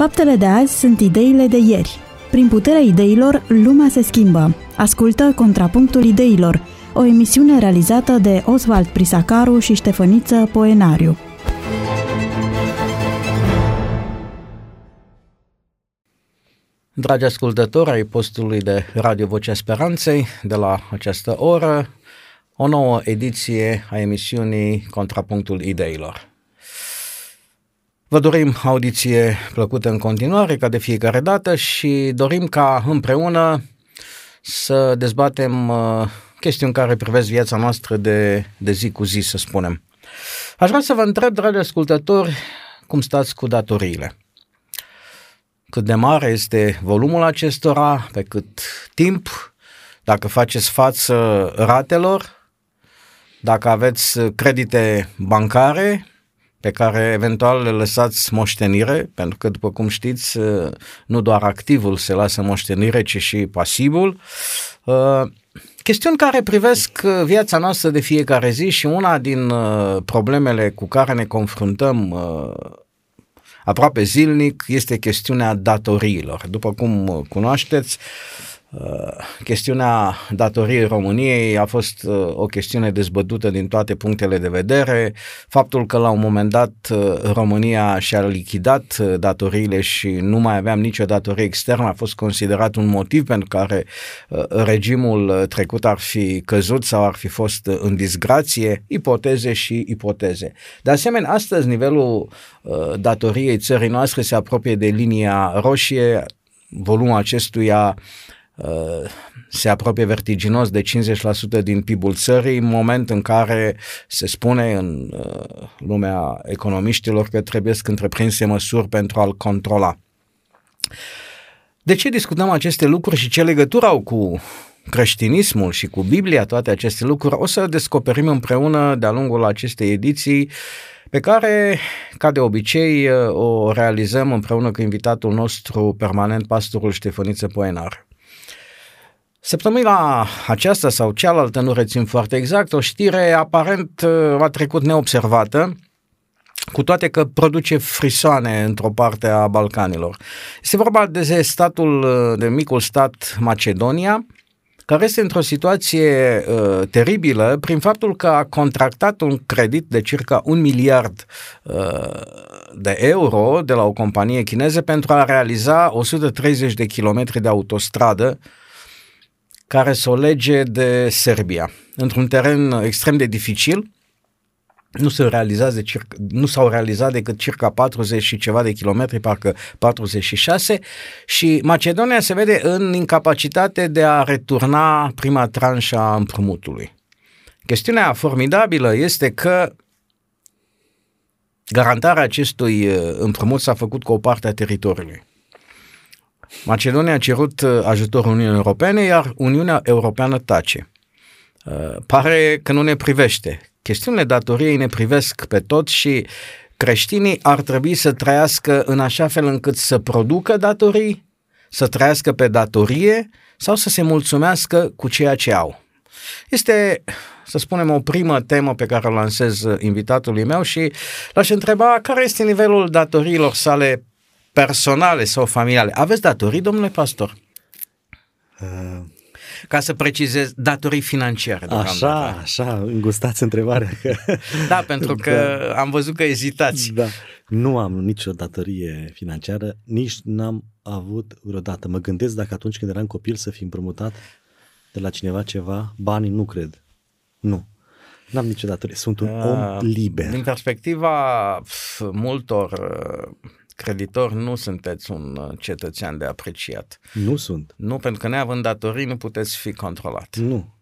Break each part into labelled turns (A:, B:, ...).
A: Faptele de azi sunt ideile de ieri. Prin puterea ideilor, lumea se schimbă. Ascultă Contrapunctul Ideilor, o emisiune realizată de Oswald Prisacaru și Ștefăniță Poenariu.
B: Dragi ascultători ai postului de Radio Vocea Speranței, de la această oră, o nouă ediție a emisiunii Contrapunctul Ideilor. Vă dorim audiție plăcută în continuare, ca de fiecare dată, și dorim ca împreună să dezbatem uh, chestiuni care privesc viața noastră de, de zi cu zi, să spunem. Aș vrea să vă întreb, dragi ascultători, cum stați cu datoriile? Cât de mare este volumul acestora, pe cât timp, dacă faceți față ratelor, dacă aveți credite bancare pe care eventual le lăsați moștenire, pentru că, după cum știți, nu doar activul se lasă moștenire, ci și pasivul. Uh, chestiuni care privesc viața noastră de fiecare zi și una din uh, problemele cu care ne confruntăm uh, aproape zilnic este chestiunea datoriilor. După cum cunoașteți, Uh, chestiunea datoriei României a fost uh, o chestiune dezbătută din toate punctele de vedere. Faptul că la un moment dat uh, România și-a lichidat datoriile și nu mai aveam nicio datorie externă a fost considerat un motiv pentru care regimul trecut ar fi căzut sau ar fi fost în disgrație, ipoteze și ipoteze. De asemenea, astăzi nivelul datoriei țării noastre se apropie de linia roșie, volumul acestuia se apropie vertiginos de 50% din PIB-ul țării, în moment în care se spune în uh, lumea economiștilor că trebuie să întreprinse măsuri pentru a-l controla. De ce discutăm aceste lucruri și ce legătură au cu creștinismul și cu Biblia, toate aceste lucruri, o să descoperim împreună de-a lungul acestei ediții pe care, ca de obicei, o realizăm împreună cu invitatul nostru permanent, pastorul Ștefăniță Poenar. Săptămâna aceasta sau cealaltă, nu rețin foarte exact, o știre aparent uh, a trecut neobservată, cu toate că produce frisoane într-o parte a Balcanilor. Este vorba de statul, uh, de micul stat Macedonia, care este într-o situație uh, teribilă prin faptul că a contractat un credit de circa un miliard uh, de euro de la o companie chineză pentru a realiza 130 de kilometri de autostradă care să o lege de Serbia, într-un teren extrem de dificil, nu, se realizează circa, nu s-au realizat decât circa 40 și ceva de kilometri, parcă 46, și Macedonia se vede în incapacitate de a returna prima tranșă a împrumutului. Chestiunea formidabilă este că garantarea acestui uh, împrumut s-a făcut cu o parte a teritoriului. Macedonia a cerut uh, ajutorul Uniunii Europene, iar Uniunea Europeană tace. Uh, pare că nu ne privește. Chestiunile datoriei ne privesc pe tot și creștinii ar trebui să trăiască în așa fel încât să producă datorii, să trăiască pe datorie sau să se mulțumească cu ceea ce au. Este, să spunem, o primă temă pe care o lansez invitatului meu și l-aș întreba care este nivelul datoriilor sale personale sau familiale. Aveți datorii, domnule pastor? Uh, Ca să precizez, datorii financiare.
C: Așa, așa, îngustați întrebarea.
B: da, pentru că da. am văzut că ezitați.
C: Da. Nu am nicio datorie financiară, nici n-am avut vreodată. Mă gândesc dacă atunci când eram copil să fi împrumutat de la cineva ceva, banii nu cred. Nu. N-am nicio datorie. Sunt un uh, om liber.
B: Din perspectiva multor uh, creditor nu sunteți un uh, cetățean de apreciat.
C: Nu sunt.
B: Nu, pentru că neavând datorii nu puteți fi controlat.
C: Nu.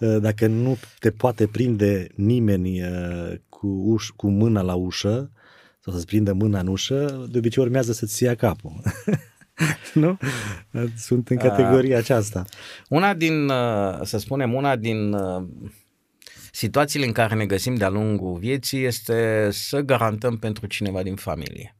C: Uh, dacă nu te poate prinde nimeni uh, cu, uș, cu mâna la ușă sau să-ți prindă mâna în ușă, de obicei urmează să-ți ia capul. nu? Sunt în categoria aceasta.
B: Una din, să spunem, una din situațiile în care ne găsim de-a lungul vieții este să garantăm pentru cineva din familie.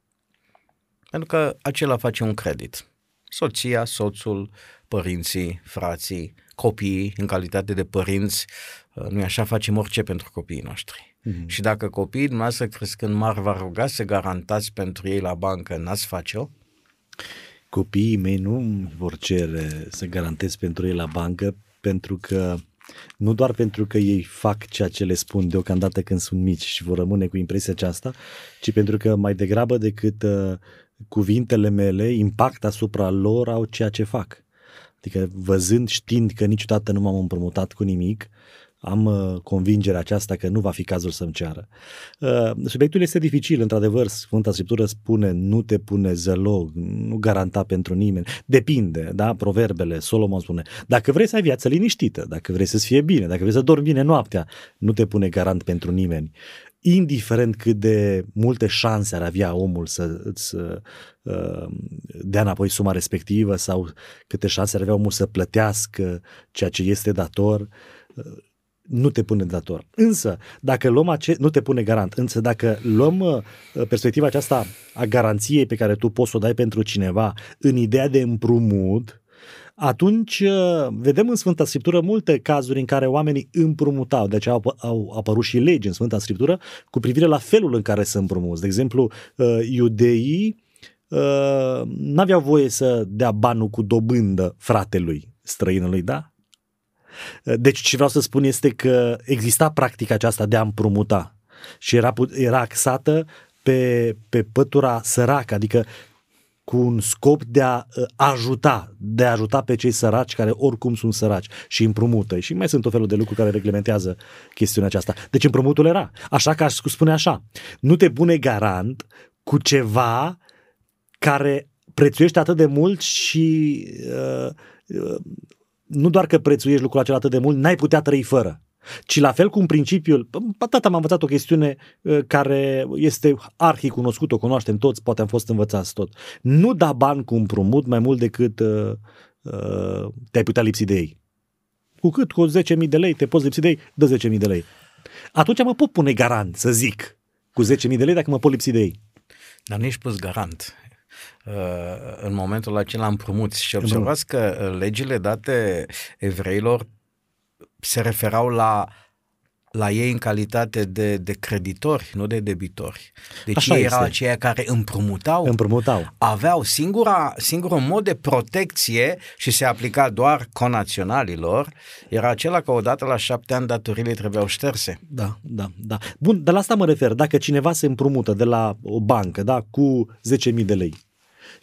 B: Pentru că acela face un credit. Soția, soțul, părinții, frații, copiii, în calitate de părinți, uh, nu așa facem orice pentru copiii noștri. Mm-hmm. Și dacă copiii dumneavoastră crescând mari vă ruga să garantați pentru ei la bancă, n-ați face-o,
C: Copiii mei nu vor cere să garantez pentru ei la bancă pentru că nu doar pentru că ei fac ceea ce le spun deocamdată când sunt mici și vor rămâne cu impresia aceasta, ci pentru că mai degrabă decât uh, cuvintele mele, impact asupra lor au ceea ce fac. Adică văzând, știind că niciodată nu m-am împrumutat cu nimic, am uh, convingerea aceasta că nu va fi cazul să-mi ceară. Uh, subiectul este dificil, într-adevăr, Sfânta Scriptură spune nu te pune zălog, nu garanta pentru nimeni. Depinde, da? Proverbele, Solomon spune, dacă vrei să ai viață liniștită, dacă vrei să-ți fie bine, dacă vrei să dormi bine noaptea, nu te pune garant pentru nimeni indiferent cât de multe șanse ar avea omul să îți uh, dea înapoi suma respectivă sau câte șanse ar avea omul să plătească ceea ce este dator, uh, nu te pune dator. Însă, dacă luăm ace- nu te pune garant, însă dacă luăm uh, perspectiva aceasta a garanției pe care tu poți să o dai pentru cineva în ideea de împrumut, atunci uh, vedem în Sfânta Scriptură multe cazuri în care oamenii împrumutau, de aceea au, au apărut și legi în Sfânta Scriptură cu privire la felul în care să împrumuți. De exemplu, uh, iudeii uh, n-aveau voie să dea banul cu dobândă fratelui străinului, da? Deci ce vreau să spun este că exista practica aceasta de a împrumuta și era, era axată pe, pe pătura săracă, adică cu un scop de a uh, ajuta, de a ajuta pe cei săraci care oricum sunt săraci și împrumută. Și mai sunt o felul de lucruri care reglementează chestiunea aceasta. Deci împrumutul era. Așa că aș spune așa, nu te pune garant cu ceva care prețuiește atât de mult și uh, uh, nu doar că prețuiești lucrul acela atât de mult, n-ai putea trăi fără. Ci la fel cum principiul, tata m-a învățat o chestiune uh, care este arhi cunoscut, o cunoaștem toți, poate am fost învățați tot. Nu da bani cu împrumut mai mult decât uh, uh, te-ai putea lipsi de ei. Cu cât? Cu 10.000 de lei te poți lipsi de ei? Dă 10.000 de lei. Atunci mă pot pune garant, să zic, cu 10.000 de lei dacă mă pot lipsi de ei.
B: Dar nu ești pus garant. Uh, în momentul acela împrumuți și observați că uh, legile date evreilor se referau la la ei în calitate de, de creditori, nu de debitori. Deci Așa ei erau aceia care împrumutau,
C: împrumutau,
B: aveau singura, singurul mod de protecție și se aplica doar conaționalilor, era acela că odată la șapte ani datorile trebuiau șterse.
C: Da, da, da. Bun, de la asta mă refer. Dacă cineva se împrumută de la o bancă, da, cu 10.000 de lei,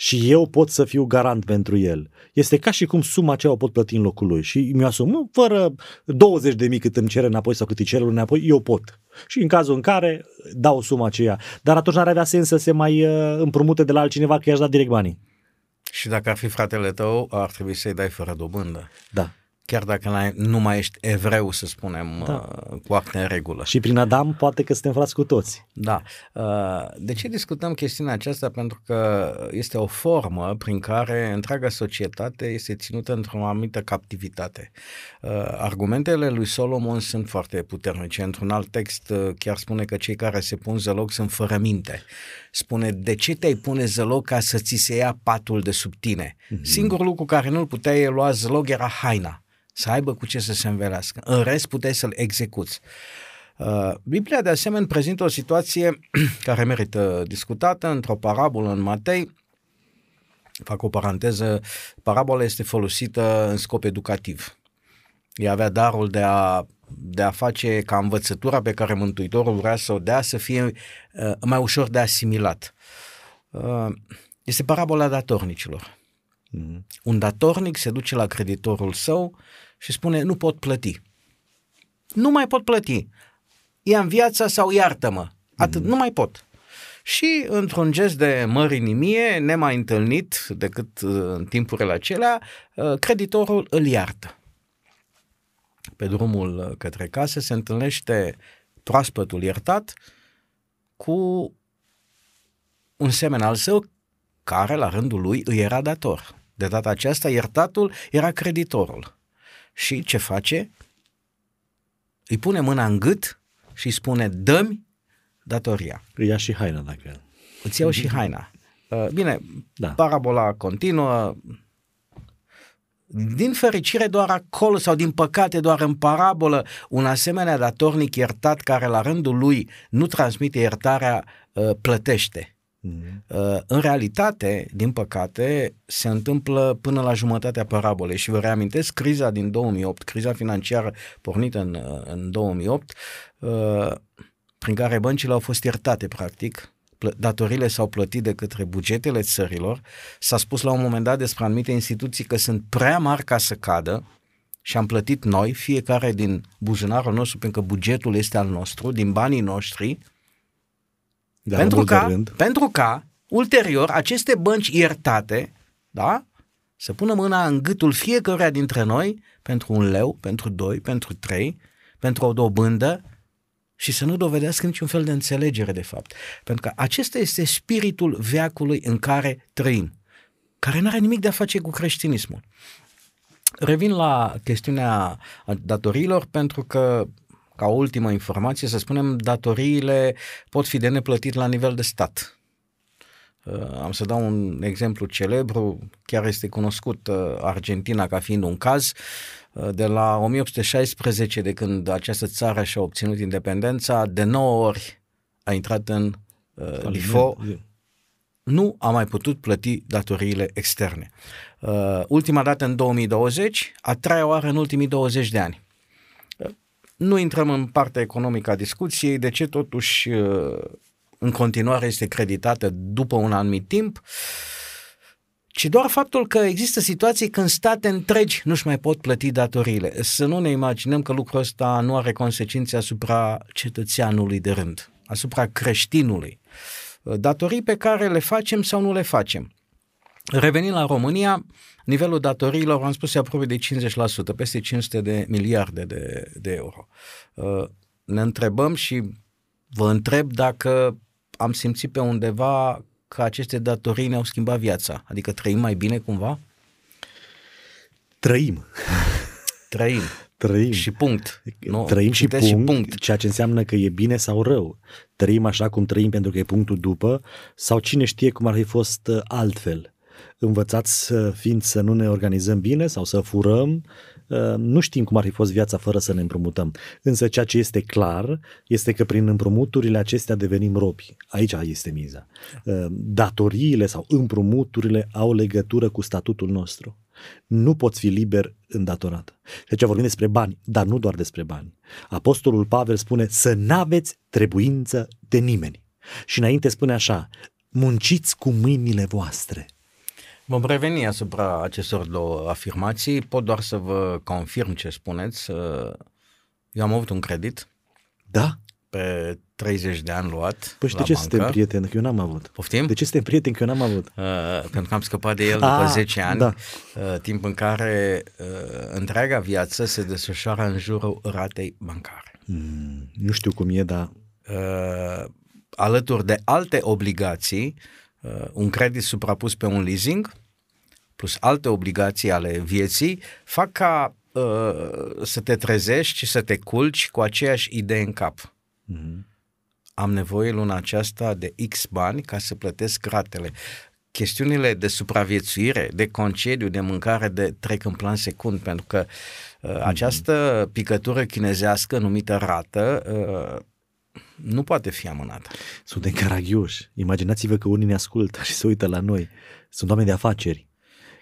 C: și eu pot să fiu garant pentru el. Este ca și cum suma aceea o pot plăti în locul lui și mi-o asum, fără 20 de mii cât îmi cere înapoi sau cât îi cere înapoi, eu pot. Și în cazul în care dau suma aceea. Dar atunci n-ar avea sens să se mai uh, împrumute de la altcineva că i-aș da direct banii.
B: Și dacă ar fi fratele tău, ar trebui să-i dai fără dobândă.
C: Da
B: chiar dacă nu mai ești evreu, să spunem, da. Uh, cu acte în regulă.
C: Și prin Adam poate că suntem frați cu toți.
B: Da. Uh, de ce discutăm chestiunea aceasta? Pentru că este o formă prin care întreaga societate este ținută într-o anumită captivitate. Uh, argumentele lui Solomon sunt foarte puternice. Într-un alt text chiar spune că cei care se pun zăloc sunt fără minte. Spune, de ce te-ai pune zăloc ca să ți se ia patul de sub tine? Mm-hmm. Singurul lucru care nu-l puteai lua zăloc era haina să aibă cu ce să se învelească. În rest puteai să-l execuți. Uh, Biblia de asemenea prezintă o situație care merită discutată într-o parabolă în Matei. Fac o paranteză, parabola este folosită în scop educativ. Ea avea darul de a, de a face ca învățătura pe care Mântuitorul vrea să o dea să fie uh, mai ușor de asimilat. Uh, este parabola datornicilor. Mm-hmm. Un datornic se duce la creditorul său și spune nu pot plăti. Nu mai pot plăti. Ia în viața sau iartă-mă. Atât, mm. nu mai pot. Și într-un gest de mărinimie, nemai întâlnit decât uh, în timpurile acelea, uh, creditorul îl iartă. Pe drumul către casă se întâlnește proaspătul iertat cu un semen al său care la rândul lui îi era dator. De data aceasta, iertatul era creditorul. Și ce face? Îi pune mâna în gât și îi spune, dă-mi datoria.
C: Îi ia și haina dacă...
B: Îți iau și haina. Uh, bine, da. parabola continuă. Din fericire doar acolo sau din păcate doar în parabolă un asemenea datornic iertat care la rândul lui nu transmite iertarea uh, plătește. Mm. În realitate, din păcate, se întâmplă până la jumătatea parabolei. Și vă reamintesc criza din 2008, criza financiară pornită în, în 2008, uh, prin care băncile au fost iertate, practic, datorile s-au plătit de către bugetele țărilor, s-a spus la un moment dat despre anumite instituții că sunt prea mari ca să cadă și am plătit noi, fiecare din buzunarul nostru, pentru că bugetul este al nostru, din banii noștri, de pentru ca, rând. pentru ca, ulterior, aceste bănci iertate, da, să pună mâna în gâtul fiecăruia dintre noi pentru un leu, pentru doi, pentru trei, pentru o dobândă și să nu dovedească niciun fel de înțelegere, de fapt. Pentru că acesta este spiritul veacului în care trăim, care nu are nimic de a face cu creștinismul. Revin la chestiunea datoriilor pentru că ca ultimă informație, să spunem, datoriile pot fi de neplătit la nivel de stat. Uh, am să dau un exemplu celebru, chiar este cunoscut uh, Argentina ca fiind un caz. Uh, de la 1816, de când această țară și-a obținut independența, de 9 ori a intrat în uh, DIFO, nu a mai putut plăti datoriile externe. Uh, ultima dată în 2020, a treia oară în ultimii 20 de ani. Nu intrăm în partea economică a discuției, de ce totuși uh, în continuare este creditată după un anumit timp, ci doar faptul că există situații când state întregi nu-și mai pot plăti datoriile. Să nu ne imaginăm că lucrul ăsta nu are consecințe asupra cetățeanului de rând, asupra creștinului. Datorii pe care le facem sau nu le facem. Revenind la România, nivelul datoriilor, am spus, e aproape de 50%, peste 500 de miliarde de, de euro. Uh, ne întrebăm și vă întreb dacă am simțit pe undeva că aceste datorii ne-au schimbat viața, adică trăim mai bine cumva?
C: Trăim.
B: Trăim.
C: Trăim.
B: Și punct.
C: Nu, trăim și punct, și punct, ceea ce înseamnă că e bine sau rău. Trăim așa cum trăim pentru că e punctul după sau cine știe cum ar fi fost uh, altfel învățați fiind să nu ne organizăm bine sau să furăm, uh, nu știm cum ar fi fost viața fără să ne împrumutăm. Însă ceea ce este clar este că prin împrumuturile acestea devenim robi. Aici este miza. Uh, datoriile sau împrumuturile au legătură cu statutul nostru. Nu poți fi liber îndatorat. Și aici vorbim despre bani, dar nu doar despre bani. Apostolul Pavel spune să n-aveți trebuință de nimeni. Și înainte spune așa, munciți cu mâinile voastre –
B: Vom reveni asupra acestor două afirmații. Pot doar să vă confirm ce spuneți. Eu am avut un credit.
C: Da?
B: Pe 30 de ani luat
C: Păi și de ce bancă. suntem prieteni? Că eu n-am avut.
B: Poftim?
C: De ce suntem prieteni? Că eu n-am avut. Uh,
B: pentru că am scăpat de el după ah, 10 ani, da. uh, timp în care uh, întreaga viață se desfășoară în jurul ratei bancare.
C: Mm, nu știu cum e, dar...
B: Uh, alături de alte obligații, uh, un credit suprapus pe un leasing, plus alte obligații ale vieții, fac ca uh, să te trezești și să te culci cu aceeași idee în cap. Mm-hmm. Am nevoie luna aceasta de X bani ca să plătesc ratele. Chestiunile de supraviețuire, de concediu, de mâncare de trec în plan secund, pentru că uh, mm-hmm. această picătură chinezească numită rată uh, nu poate fi amânată.
C: Suntem caragioși. Imaginați-vă că unii ne ascultă și se uită la noi. Sunt oameni de afaceri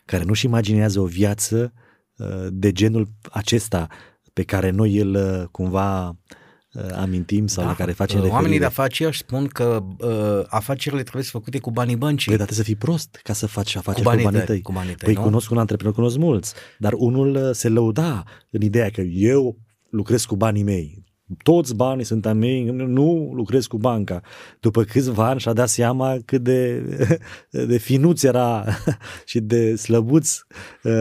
C: care nu-și imaginează o viață uh, de genul acesta pe care noi îl uh, cumva uh, amintim sau da, la care facem referire.
B: Oamenii de afaceri își spun că uh, afacerile trebuie să făcute cu banii băncii.
C: Păi, dar să fii prost ca să faci afaceri cu banii, cu banii tăi.
B: Cu banii tăi
C: păi nu? cunosc un antreprenor, cunosc mulți, dar unul se lăuda în ideea că eu lucrez cu banii mei toți banii sunt a mei, nu lucrez cu banca. După câțiva ani și-a dat seama cât de, de finuț era și de slăbuț uh,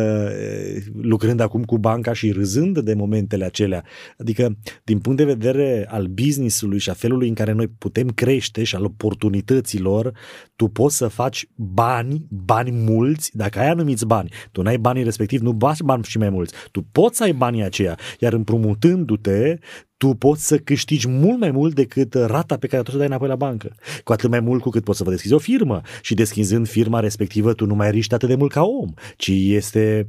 C: lucrând acum cu banca și râzând de momentele acelea. Adică, din punct de vedere al businessului și a felului în care noi putem crește și al oportunităților, tu poți să faci bani, bani mulți, dacă ai anumiți bani, tu n-ai banii respectiv, nu bați bani și mai mulți. Tu poți să ai banii aceia, iar împrumutându-te, tu poți să câștigi mult mai mult decât rata pe care tu să dai înapoi la bancă. Cu atât mai mult cu cât poți să vă deschizi o firmă și deschizând firma respectivă tu nu mai riști atât de mult ca om, ci este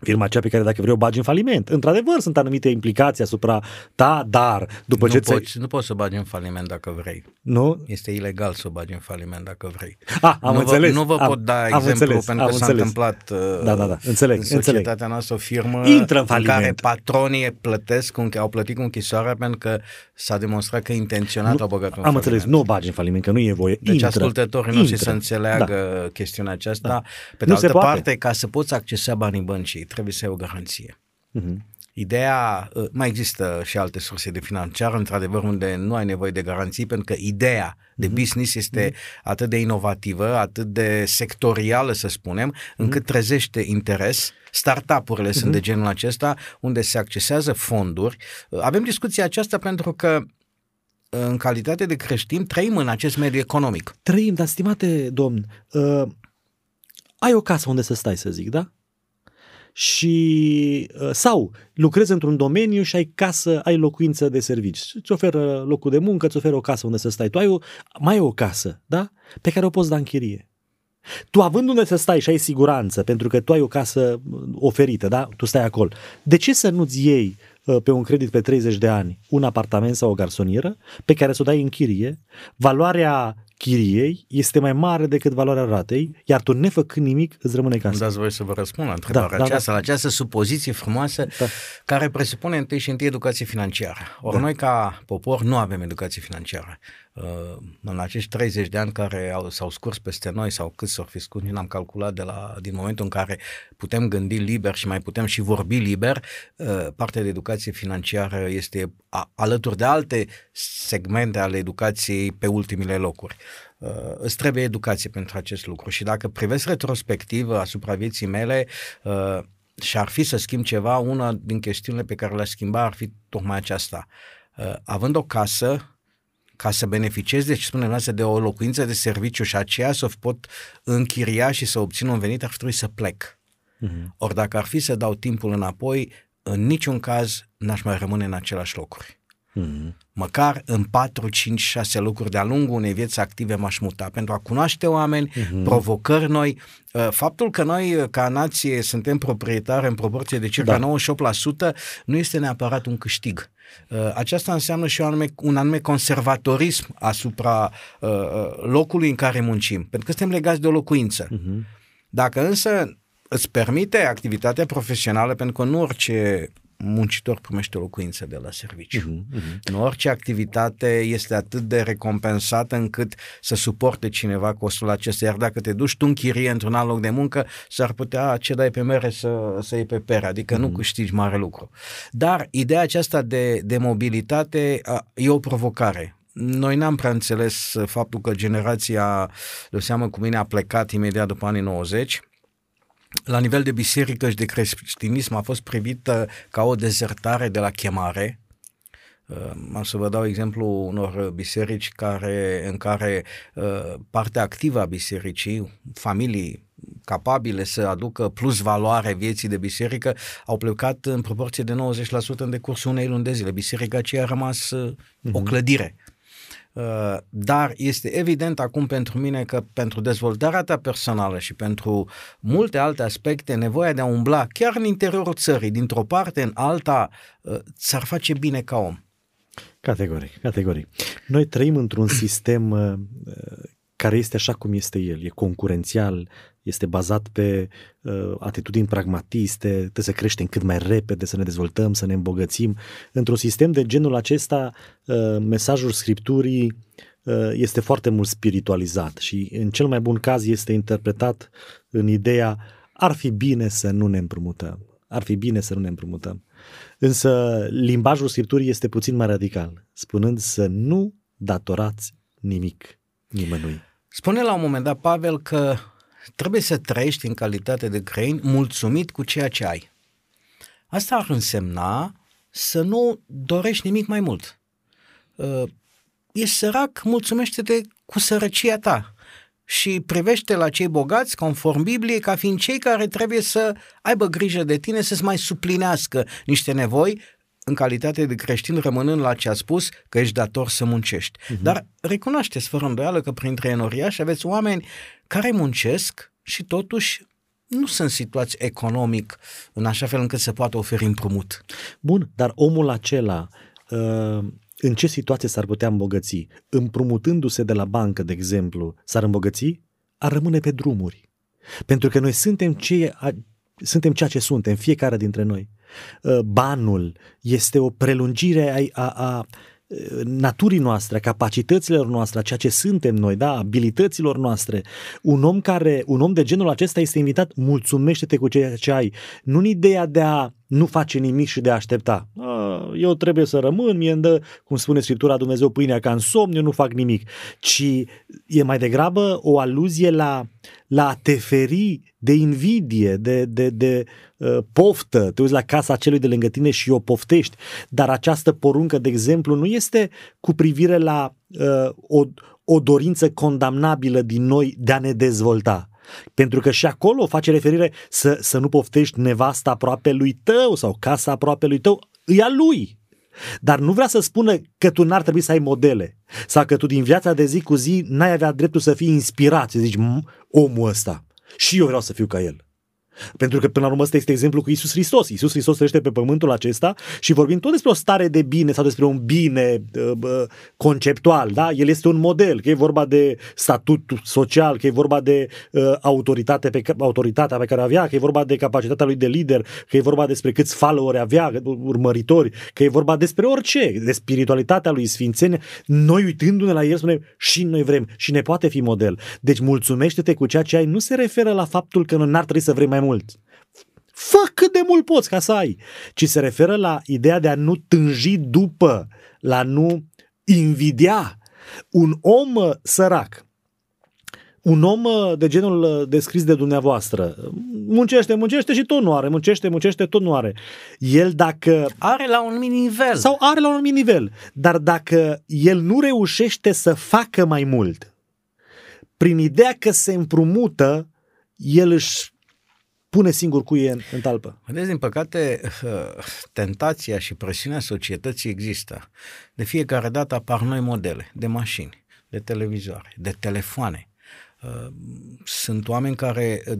C: firma aceea pe care dacă vrei o bagi în faliment. Într-adevăr, sunt anumite implicații asupra ta, dar după
B: nu
C: ce
B: poți, Nu poți să bagi în faliment dacă vrei.
C: Nu?
B: Este ilegal să o bagi în faliment dacă vrei.
C: Ah, am
B: nu
C: înțeles.
B: Vă, nu vă
C: am,
B: pot da
C: am
B: exemplu
C: înțeles,
B: pentru
C: am
B: că s-a
C: înțeles.
B: întâmplat uh,
C: Da, da, da, înțeleg,
B: în
C: înțeleg.
B: societatea noastră o firmă
C: Intră în
B: în care
C: faliment.
B: patronii plătesc, cu- au plătit cu închisoarea pentru că s-a demonstrat că intenționat au băgat în
C: Am înțeles,
B: faliment.
C: nu o bagi în faliment, că nu e voie.
B: Deci
C: intră,
B: ascultătorii noștri
C: intră.
B: să înțeleagă
C: Da.
B: chestiunea aceasta.
C: Da.
B: Pe
C: Nu
B: de
C: se
B: altă
C: poate.
B: parte, ca să poți accesa banii băncii, trebuie să ai o garanție.
C: Mhm.
B: Ideea, uh, mai există și alte surse de financiar, într-adevăr, unde nu ai nevoie de garanții, pentru că ideea de
C: Mhm.
B: business este atât de inovativă, atât de sectorială, să spunem,
C: Mhm.
B: încât trezește interes. Startup-urile sunt de genul acesta, unde se accesează fonduri. Uh, Avem discuția aceasta pentru că uh, în calitate de creștini trăim în acest mediu economic.
C: Trăim, dar stimate domn, uh, ai o casă unde să stai, să zic, da? Și uh, sau lucrezi într-un domeniu și ai casă, ai locuință de servici. Îți oferă locul de muncă, îți oferă o casă unde să stai. Tu ai o, mai ai o casă, da? Pe care o poți da în chirie. Tu având unde să stai și ai siguranță, pentru că tu ai o casă uh, oferită, da? Tu stai acolo. De ce să nu-ți iei uh, pe un credit pe 30 de ani un apartament sau o garsonieră pe care să o dai în chirie? Valoarea chiriei este mai mare decât valoarea ratei, iar tu nefăcând nimic îți rămâne
B: Îmi
C: casă.
B: dați voi să vă răspund la întrebarea
C: Da, da,
B: aceasta, la această supoziție frumoasă
C: Da.
B: care presupune întâi și întâi educație financiară. Ori
C: Da.
B: noi ca popor nu avem educație financiară. Uh, În acești 30 de ani care au, s-au scurs peste noi sau cât s-au fi scurs, nu am calculat de la, din momentul în care putem gândi liber și mai putem și vorbi liber, uh, partea de educație financiară este a, alături de alte segmente ale educației pe ultimile locuri. Uh, îți trebuie educație pentru acest lucru și dacă privesc retrospectiv asupra vieții mele, uh, și ar fi să schimb ceva, una din chestiunile pe care le-aș schimba ar fi tocmai aceasta. Uh, având o casă, ca să beneficiez, deci spunem noastră, de o locuință de serviciu și aceea să o pot închiria și să obțin un venit, ar trebui să plec.
C: Mhm.
B: Ori dacă ar fi să dau timpul înapoi, în niciun caz n-aș mai rămâne în același locuri.
C: Mhm.
B: Măcar în 4, 5, 6 lucruri de-a lungul unei vieți active m-aș muta pentru a cunoaște oameni,
C: Mhm.
B: provocări noi. Uh, Faptul că noi, uh, ca nație, suntem proprietari în proporție de circa
C: Da.
B: 98% nu este neapărat un câștig. Uh, Aceasta înseamnă și un anume, un anume conservatorism asupra uh, uh, locului în care muncim, pentru că suntem legați de o locuință.
C: Mhm.
B: Dacă însă îți permite activitatea profesională, pentru că nu orice muncitor primește o locuință de la serviciu.
C: Mhm. Mhm.
B: Nu orice activitate este atât de recompensată încât să suporte cineva costul acesta, iar dacă te duci tu în chirie într-un alt loc de muncă, s-ar putea ce dai pe mere să, să iei pe pere, adică nu câștigi mare lucru. Dar ideea aceasta de, de mobilitate a, e o provocare. Noi n-am prea înțeles faptul că generația de seamă cu mine a plecat imediat după anii 90, la nivel de biserică și de creștinism a fost privită ca o dezertare de la chemare. Uh, Am să vă dau exemplu unor biserici care, în care uh, partea activă a bisericii, familii capabile să aducă plus valoare vieții de biserică, au plecat în proporție de 90% în decursul unei luni de zile. Biserica aceea a rămas uh, o clădire. Uh, Dar este evident acum pentru mine că pentru dezvoltarea ta personală și pentru multe alte aspecte, nevoia de a umbla chiar în interiorul țării, dintr-o parte în alta, uh, ți-ar face bine ca om.
C: Categoric, categoric. Noi trăim într-un sistem uh, care este așa cum este el, e concurențial, este bazat pe uh, atitudini pragmatiste, trebuie să creștem cât mai repede, să ne dezvoltăm, să ne îmbogățim. Într-un sistem de genul acesta, uh, mesajul Scripturii uh, este foarte mult spiritualizat și în cel mai bun caz este interpretat în ideea ar fi bine să nu ne împrumutăm. Ar fi bine să nu ne împrumutăm. Însă limbajul Scripturii este puțin mai radical, spunând să nu datorați nimic nimănui.
B: Spune la un moment dat Pavel că trebuie să trăiești în calitate de crein mulțumit cu ceea ce ai. Asta ar însemna să nu dorești nimic mai mult. Uh, Ești sărac, mulțumește-te cu sărăcia ta și privește la cei bogați, conform Bibliei, ca fiind cei care trebuie să aibă grijă de tine, să-ți mai suplinească niște nevoi în calitate de creștin, rămânând la ce a spus, că ești dator să muncești. Uh-huh. Dar recunoașteți fără îndoială că printre enoriași aveți oameni care muncesc și totuși nu sunt situații economic în așa fel încât să poată oferi împrumut.
C: Bun, dar omul acela uh, în ce situație s-ar putea îmbogăți? Împrumutându-se de la bancă, de exemplu, s-ar îmbogăți? Ar rămâne pe drumuri. Pentru că noi suntem, ce, suntem ceea ce suntem, fiecare dintre noi. Uh, banul este o prelungire a, a, a naturii noastre, a capacităților noastre, a ceea ce suntem noi, da, abilităților noastre. Un om care, un om de genul acesta este invitat, mulțumește-te cu ceea ce ai. Nu în ideea de a nu face nimic și de a aștepta. Eu trebuie să rămân, mie îmi dă, cum spune Scriptura, Dumnezeu pâinea ca în somn, eu nu fac nimic. Ci e mai degrabă o aluzie la, la a te feri de invidie, de, de, de uh, poftă. Te uiți la casa celui de lângă tine și o poftești. Dar această poruncă, de exemplu, nu este cu privire la uh, o, o dorință condamnabilă din noi de a ne dezvolta pentru că și acolo face referire să, să nu poftești nevasta aproape lui tău sau casa aproape lui tău, e a lui. Dar nu vrea să spună că tu n-ar trebui să ai modele sau că tu din viața de zi cu zi n-ai avea dreptul să fii inspirat, să zici, omul ăsta, și eu vreau să fiu ca el. Pentru că până la urmă ăsta este exemplu cu Isus Hristos. Isus Hristos trăiește pe pământul acesta și vorbim tot despre o stare de bine sau despre un bine uh, conceptual. Da? El este un model, că e vorba de statut social, că e vorba de uh, autoritate pe, autoritatea pe care avea, că e vorba de capacitatea lui de lider, că e vorba despre câți followeri avea, urmăritori, că e vorba despre orice, de spiritualitatea lui Sfințenie. Noi uitându-ne la el spunem și noi vrem și ne poate fi model. Deci mulțumește-te cu ceea ce ai. Nu se referă la faptul că n-ar trebui să vrem mai mult mult. Fă cât de mult poți ca să ai. Ci se referă la ideea de a nu tânji după, la nu invidia. Un om uh, sărac, un om uh, de genul uh, descris de dumneavoastră, muncește, muncește și tot nu are, muncește, muncește, tot nu are. El dacă...
B: Are la un mini nivel.
C: Sau are la un mini nivel. Dar dacă el nu reușește să facă mai mult, prin ideea că se împrumută, el își pune singur cu în, în talpă.
B: Vedeți, din păcate, tentația și presiunea societății există. De fiecare dată apar noi modele de mașini, de televizoare, de telefoane. Uh, sunt oameni care uh,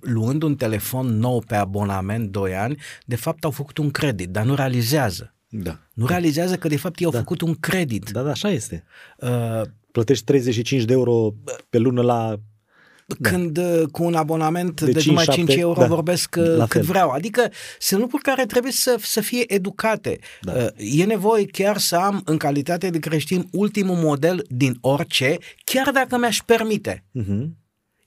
B: luând un telefon nou pe abonament 2 ani, de fapt au făcut un credit, dar nu realizează.
C: Da.
B: Nu realizează că de fapt ei au da. făcut un credit.
C: Da, da, așa este. Uh, Plătești 35 de euro pe lună la
B: da. Când uh, cu un abonament de, de 5, numai 5 euro da. vorbesc uh, La cât fel. vreau. Adică sunt lucruri care trebuie să, să fie educate. Da. Uh, e nevoie chiar să am în calitate de creștin ultimul model din orice, chiar dacă mi-aș permite. Uh-huh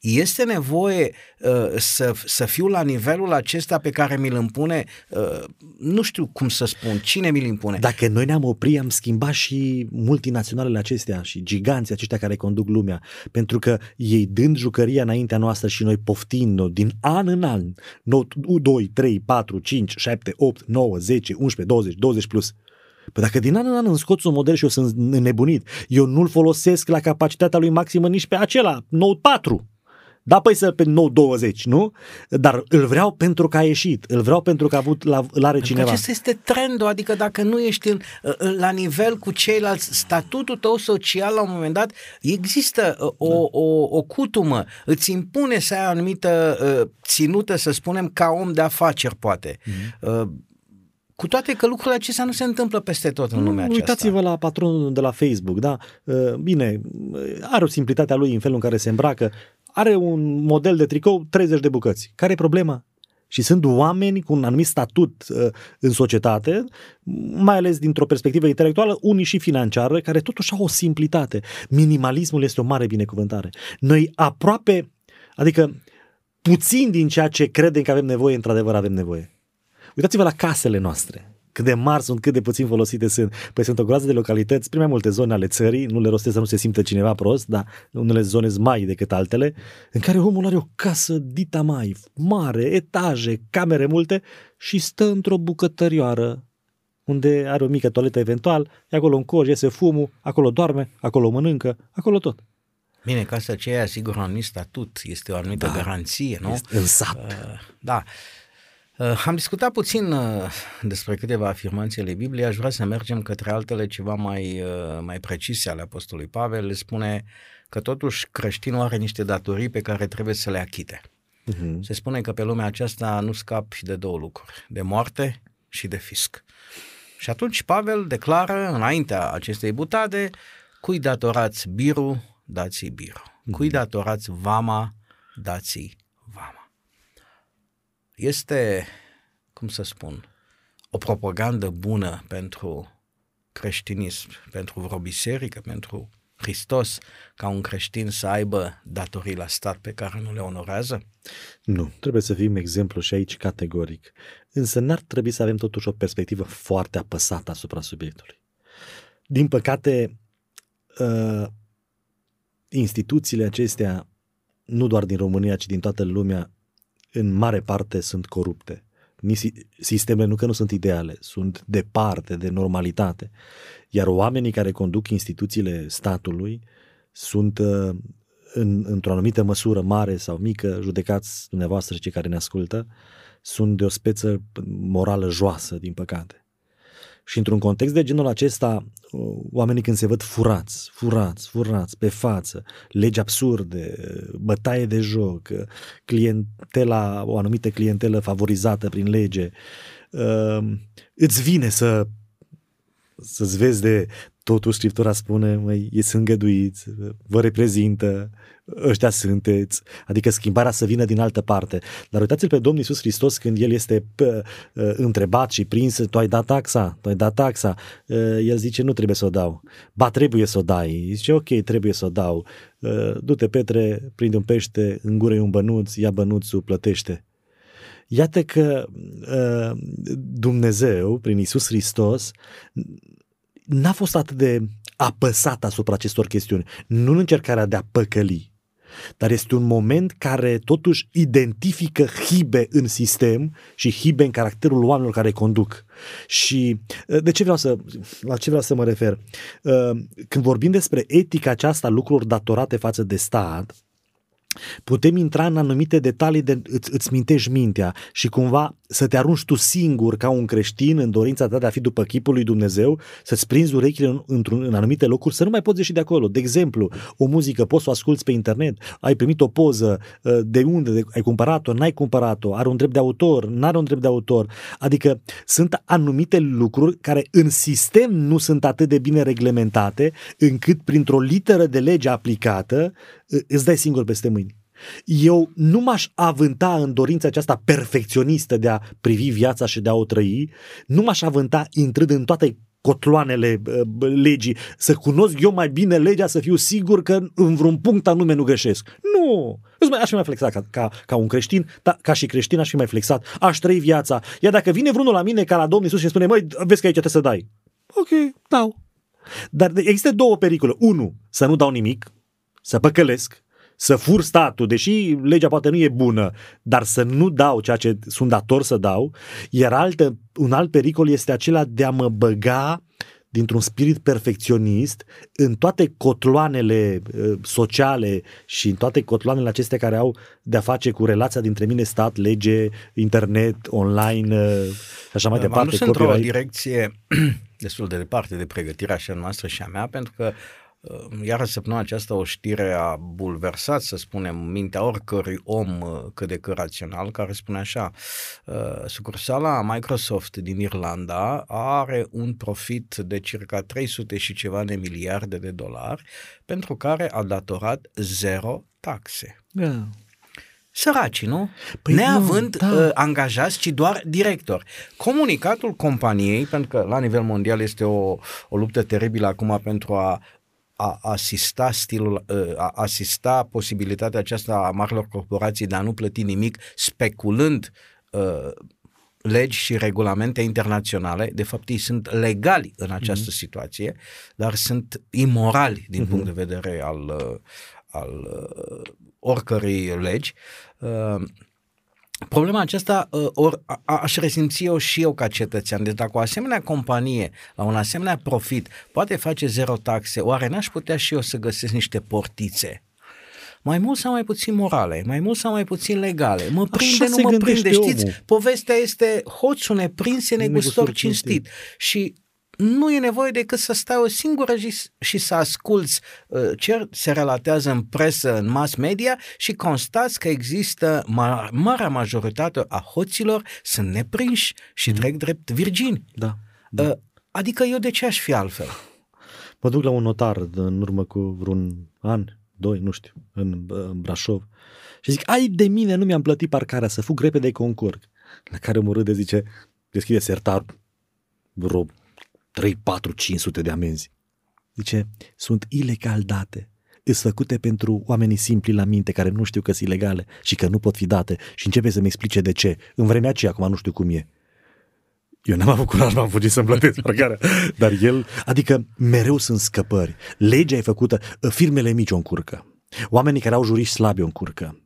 B: este nevoie uh, să, să fiu la nivelul acesta pe care mi-l impune, uh, nu știu cum să spun, cine mi-l impune.
C: Dacă noi ne-am oprit, am schimbat și multinaționalele acestea și giganții aceștia care conduc lumea, pentru că ei dând jucăria înaintea noastră și noi poftind din an în an, 2, 3, 4, 5, 7, 8, 9, 10, 11, 20, 20 plus, Păi dacă din an în an îmi scoți un model și eu sunt nebunit, eu nu-l folosesc la capacitatea lui maximă nici pe acela, Note 4. Da, păi să pe nou 20, nu? Dar îl vreau pentru că a ieșit, îl vreau pentru că a avut la, la are cineva.
B: Acesta este trendul, adică dacă nu ești în, la nivel cu ceilalți, statutul tău social la un moment dat, există uh, o, da. o, o cutumă, îți impune să ai o anumită uh, ținută, să spunem, ca om de afaceri, poate. Mm-hmm. Cu toate că lucrurile acestea nu se întâmplă peste tot în lumea aceasta.
C: Uitați-vă la patronul de la Facebook, da? Bine, are o simplitate a lui în felul în care se îmbracă, are un model de tricou 30 de bucăți. Care e problema? Și sunt oameni cu un anumit statut uh, în societate, mai ales dintr-o perspectivă intelectuală, unii și financiară, care totuși au o simplitate. Minimalismul este o mare binecuvântare. Noi aproape, adică puțin din ceea ce credem că avem nevoie, într-adevăr avem nevoie. Uitați-vă la casele noastre cât de mari sunt, cât de puțin folosite sunt. Păi sunt o groază de localități, prin mai multe zone ale țării, nu le rostesc să nu se simtă cineva prost, dar unele zone sunt mai decât altele, în care omul are o casă dita mai mare, etaje, camere multe și stă într-o bucătărioară unde are o mică toaletă eventual, e acolo un coș, iese fumul, acolo doarme, acolo mănâncă, acolo tot.
B: Bine, casa aceea, sigur, un anumit statut, este o anumită da, garanție, nu?
C: Este în sat.
B: Uh, da. Uh, am discutat puțin uh, despre câteva afirmații ale Bibliei, aș vrea să mergem către altele ceva mai, uh, mai precise ale Apostolului Pavel. Le spune că totuși creștinul are niște datorii pe care trebuie să le achite. Uh-huh. Se spune că pe lumea aceasta nu scapi de două lucruri, de moarte și de fisc. Și atunci Pavel declară înaintea acestei butade, cui datorați biru, dați biru. Cui datorați vama, dați vama. Este, cum să spun, o propagandă bună pentru creștinism, pentru vreo biserică, pentru Hristos, ca un creștin să aibă datorii la stat pe care nu le onorează?
C: Nu, trebuie să fim exemplu și aici categoric. Însă n-ar trebui să avem totuși o perspectivă foarte apăsată asupra subiectului. Din păcate, uh, instituțiile acestea, nu doar din România, ci din toată lumea, în mare parte sunt corupte. Sistemele nu că nu sunt ideale, sunt departe de normalitate. Iar oamenii care conduc instituțiile statului sunt uh, în, într-o anumită măsură mare sau mică, judecați dumneavoastră cei care ne ascultă, sunt de o speță morală joasă, din păcate. Și într-un context de genul acesta, oamenii când se văd furați, furați, furați pe față, legi absurde, bătaie de joc, clientela, o anumită clientelă favorizată prin lege, uh, îți vine să să-ți vezi de totul Scriptura spune, măi, e îngăduiți, vă reprezintă, ăștia sunteți, adică schimbarea să vină din altă parte. Dar uitați-l pe Domnul Iisus Hristos când El este pă, uh, întrebat și prins, tu ai dat taxa, tu ai dat taxa. Uh, el zice, nu trebuie să o dau. Ba, trebuie să o dai. Zice, ok, trebuie să o dau. Uh, du-te, Petre, prinde un pește, în gură un bănuț, ia bănuțul, plătește. Iată că uh, Dumnezeu, prin Isus Hristos, n-a fost atât de apăsat asupra acestor chestiuni, nu în încercarea de a păcăli, dar este un moment care totuși identifică hibe în sistem și hibe în caracterul oamenilor care conduc. Și uh, de ce vreau să, la ce vreau să mă refer? Uh, când vorbim despre etica aceasta, lucruri datorate față de stat, putem intra în anumite detalii de îți, îți mintești mintea și cumva să te arunci tu singur ca un creștin în dorința ta de a fi după chipul lui Dumnezeu, să-ți prinzi urechile în, într-un, în anumite locuri, să nu mai poți ieși de acolo. De exemplu, o muzică poți să o asculți pe internet, ai primit o poză, ă, de unde de, ai cumpărat-o, n-ai cumpărat-o, are un drept de autor, n-are un drept de autor. Adică sunt anumite lucruri care în sistem nu sunt atât de bine reglementate, încât printr-o literă de lege aplicată îți dai singur peste mâini. Eu nu m-aș avânta în dorința aceasta perfecționistă de a privi viața și de a o trăi, nu m-aș avânta intrând în toate cotloanele uh, legii, să cunosc eu mai bine legea, să fiu sigur că în vreun punct anume nu greșesc. Nu! Aș fi mai flexat ca, ca, ca un creștin, da, ca și creștin aș fi mai flexat, aș trăi viața. Iar dacă vine vreunul la mine ca la Domnul Iisus și spune, măi, vezi că aici trebuie să dai. Ok, dau. Dar există două pericole. Unu, să nu dau nimic, să păcălesc, să fur statul, deși legea poate nu e bună, dar să nu dau ceea ce sunt dator să dau, iar altă, un alt pericol este acela de a mă băga dintr-un spirit perfecționist în toate cotloanele uh, sociale și în toate cotloanele acestea care au de-a face cu relația dintre mine, stat, lege, internet, online uh, și așa mai departe.
B: M-am dus într-o direcție destul de departe de pregătirea așa noastră și a mea, pentru că iar săptămâna aceasta o știre a bulversat, să spunem, mintea oricărui om uh, cât de cât rațional, care spune așa, uh, sucursala Microsoft din Irlanda are un profit de circa 300 și ceva de miliarde de dolari, pentru care a datorat zero taxe. Yeah. Săraci, nu? Păi Neavând nu, da. uh, angajați, ci doar director. Comunicatul companiei, pentru că la nivel mondial este o, o luptă teribilă acum pentru a a asista stilul, ă, a asista posibilitatea aceasta a marilor corporații de a nu plăti nimic speculând uh, legi și regulamente internaționale, de fapt ei sunt legali în această mm-hmm. situație, dar sunt imorali din mm-hmm. punct de vedere al, ă, al uh, oricărei legi. Uh, Problema aceasta uh, or, a, aș resimți eu și eu ca cetățean. Deci dacă o asemenea companie, la un asemenea profit, poate face zero taxe, oare n-aș putea și eu să găsesc niște portițe? Mai mult sau mai puțin morale, mai mult sau mai puțin legale. Mă prinde, Așa nu mă prinde. Omul. Știți, povestea este hoțul neprins e negustor cinstit. cinstit. Și nu e nevoie decât să stai o singură și, și să asculți uh, ce se relatează în presă, în mass media și constați că există ma- marea majoritate a hoților sunt neprinși și mm. trec drept virgini.
C: Da. da.
B: Uh, adică eu de ce aș fi altfel?
C: Mă duc la un notar în urmă cu vreun an, doi, nu știu, în, în Brașov și zic, ai de mine, nu mi-am plătit parcarea, să fug repede concurg. La care mă râde, zice, deschide sertar, vreo 3, 4, 500 de amenzi. Zice, sunt ilegal date. Îs făcute pentru oamenii simpli la minte care nu știu că sunt ilegale și că nu pot fi date și începe să-mi explice de ce. În vremea aceea, acum nu știu cum e. Eu n-am avut curaj, m-am fugit să-mi plătesc parcarea. Dar el, adică mereu sunt scăpări. Legea e făcută, firmele mici o încurcă. Oamenii care au juriști slabi o încurcă.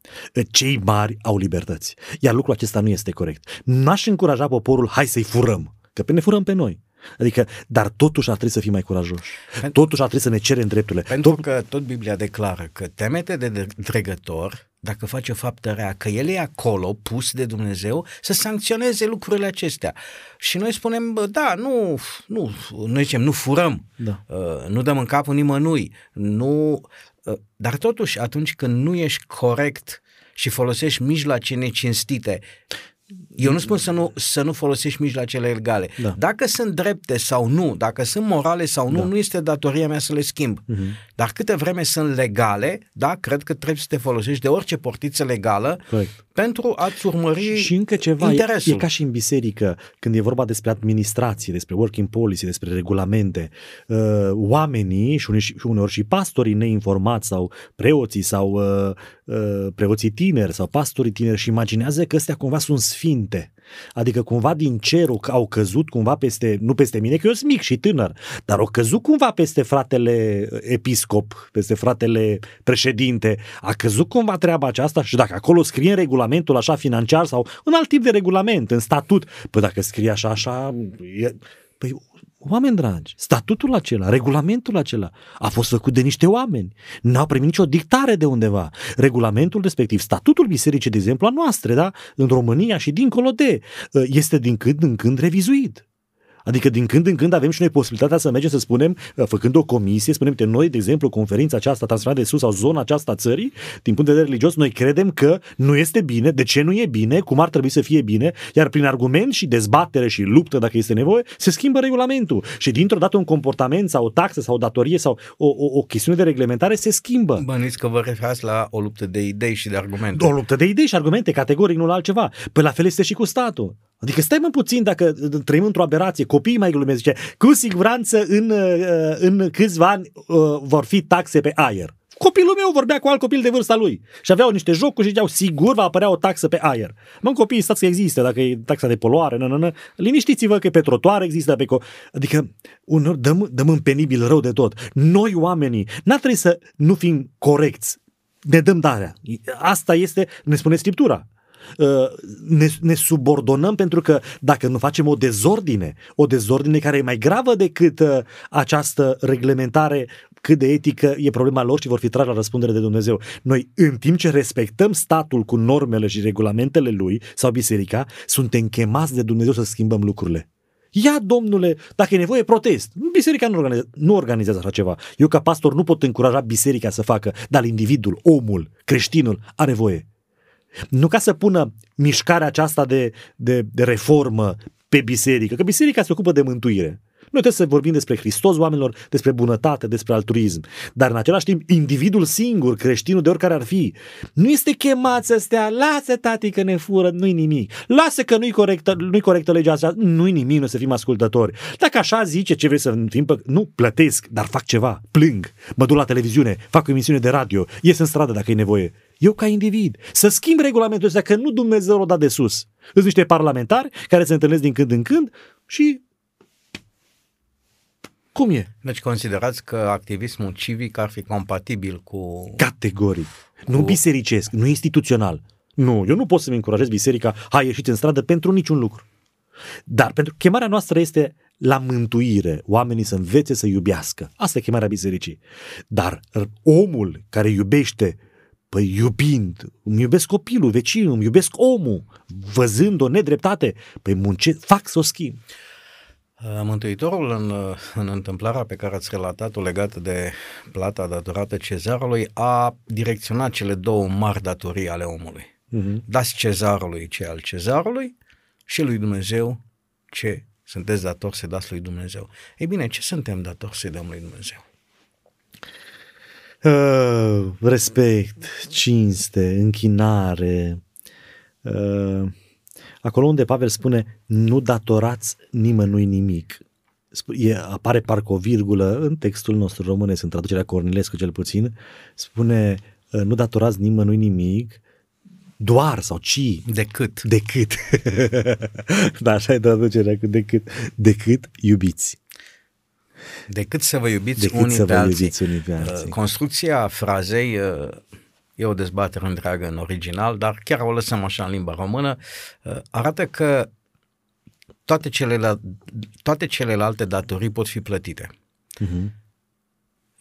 C: Cei mari au libertăți. Iar lucrul acesta nu este corect. N-aș încuraja poporul, hai să-i furăm. Că pe ne furăm pe noi. Adică, dar totuși ar trebui să fii mai curajoși. Pentru, totuși ar trebui să ne cerem drepturile.
B: Pentru tot... că tot Biblia declară că temete de dregător dacă face o faptă rea, că el e acolo, pus de Dumnezeu, să sancționeze lucrurile acestea. Și noi spunem, da, nu, nu, noi zicem, nu furăm, da. uh, nu dăm în capul nimănui, nu, uh, dar totuși atunci când nu ești corect și folosești mijloace necinstite, eu nu spun să nu, să nu folosești mijloacele legale. Da. Dacă sunt drepte sau nu, dacă sunt morale sau nu, da. nu este datoria mea să le schimb. Uh-huh. Dar câte vreme sunt legale, da, cred că trebuie să te folosești de orice portiță legală Correct. pentru a-ți urmări și,
C: și încă ceva, interesul. E, e ca și în biserică, când e vorba despre administrație, despre working policy, despre regulamente, uh, oamenii și uneori, și uneori și pastorii neinformați sau preoții sau uh, uh, preoții tineri sau pastorii tineri și imaginează că ăstea cumva sunt sfinte. Adică cumva din cerul au căzut cumva peste, nu peste mine, că eu sunt mic și tânăr, dar au căzut cumva peste fratele episcop, peste fratele președinte. A căzut cumva treaba aceasta și dacă acolo scrie în regulamentul așa financiar sau un alt tip de regulament, în statut, păi dacă scrie așa, așa, e, păi Oameni dragi, statutul acela, regulamentul acela a fost făcut de niște oameni. N-au primit nicio dictare de undeva. Regulamentul respectiv, statutul bisericii, de exemplu, a noastre, da? în România și dincolo de, este din când în când revizuit. Adică din când în când avem și noi posibilitatea să mergem să spunem, uh, făcând o comisie, spunem că noi, de exemplu, conferința aceasta transformată de sus sau zona aceasta țării, din punct de vedere religios, noi credem că nu este bine, de ce nu e bine, cum ar trebui să fie bine, iar prin argument și dezbatere și luptă, dacă este nevoie, se schimbă regulamentul. Și dintr-o dată un comportament sau o taxă sau o datorie sau o, o, o chestiune de reglementare se schimbă.
B: Bănuiți că vă referați la o luptă de idei și de argumente.
C: O luptă de idei și argumente, categoric, nu la altceva. Păi la fel este și cu statul. Adică stai mă puțin dacă trăim într-o aberație, copiii mai glumesc, zice, cu siguranță în, uh, în câțiva ani uh, vor fi taxe pe aer. Copilul meu vorbea cu alt copil de vârsta lui și aveau niște jocuri și ziceau, sigur va apărea o taxă pe aer. Mă, copiii, stați că există, dacă e taxa de poluare, nă, nă, nă. liniștiți-vă că pe trotuare există, pe co- adică uneori dăm, dăm în penibil rău de tot. Noi oamenii, n-ar trebui să nu fim corecți, ne dăm darea. Asta este, ne spune Scriptura. Uh, ne, ne subordonăm pentru că dacă nu facem o dezordine, o dezordine care e mai gravă decât uh, această reglementare cât de etică e problema lor și vor fi trași la răspundere de Dumnezeu. Noi, în timp ce respectăm statul cu normele și regulamentele lui sau biserica, suntem chemați de Dumnezeu să schimbăm lucrurile. Ia, domnule, dacă e nevoie, protest. Biserica nu organizează, nu organizează așa ceva. Eu, ca pastor, nu pot încuraja biserica să facă, dar individul, omul, creștinul, are voie. Nu ca să pună mișcarea aceasta de, de, de reformă pe biserică, că biserica se ocupă de mântuire. Noi trebuie să vorbim despre Hristos oamenilor, despre bunătate, despre altruism. Dar în același timp, individul singur, creștinul de oricare ar fi, nu este chemat să stea, lasă tati că ne fură, nu-i nimic. Lasă că nu-i corectă, nu-i corectă legea asta, nu-i nimic, nu să fim ascultători. Dacă așa zice ce vrei să fim, nu, plătesc, dar fac ceva, plâng, mă duc la televiziune, fac o emisiune de radio, ies în stradă dacă e nevoie. Eu ca individ, să schimb regulamentul ăsta, că nu Dumnezeu l-a dat de sus. Sunt niște parlamentari care se întâlnesc din când în când și cum e?
B: Deci considerați că activismul civic ar fi compatibil cu...
C: Categoric. Cu... Nu bisericesc, nu instituțional. Nu, eu nu pot să-mi încurajez biserica, hai ieșiți în stradă pentru niciun lucru. Dar pentru chemarea noastră este la mântuire, oamenii să învețe să iubească. Asta e chemarea bisericii. Dar omul care iubește, păi iubind, îmi iubesc copilul, vecinul, îmi iubesc omul, văzând o nedreptate, păi munce, fac să o schimb.
B: Uh, Mântuitorul în, uh, în întâmplarea pe care ați relatat-o legată de plata datorată cezarului a direcționat cele două mari datorii ale omului. Uh-huh. Dați cezarului ce al cezarului și lui Dumnezeu ce sunteți datori să dați lui Dumnezeu. Ei bine, ce suntem datori să dăm lui Dumnezeu?
C: Uh, respect, cinste, închinare. Uh, acolo unde Pavel spune nu datorați nimănui nimic. E, apare parcă o virgulă în textul nostru românesc, în traducerea Cornilescu cel puțin, spune uh, nu datorați nimănui nimic, doar sau ci.
B: Decât.
C: Decât. da, așa e traducerea cu decât. Decât iubiți.
B: Decât să vă iubiți Decât unii, să pe vă alții. iubiți unii pe alții. Uh, construcția frazei uh, e o dezbatere întreagă în original, dar chiar o lăsăm așa în limba română, uh, arată că toate celelalte, toate celelalte datorii pot fi plătite. Uh-huh.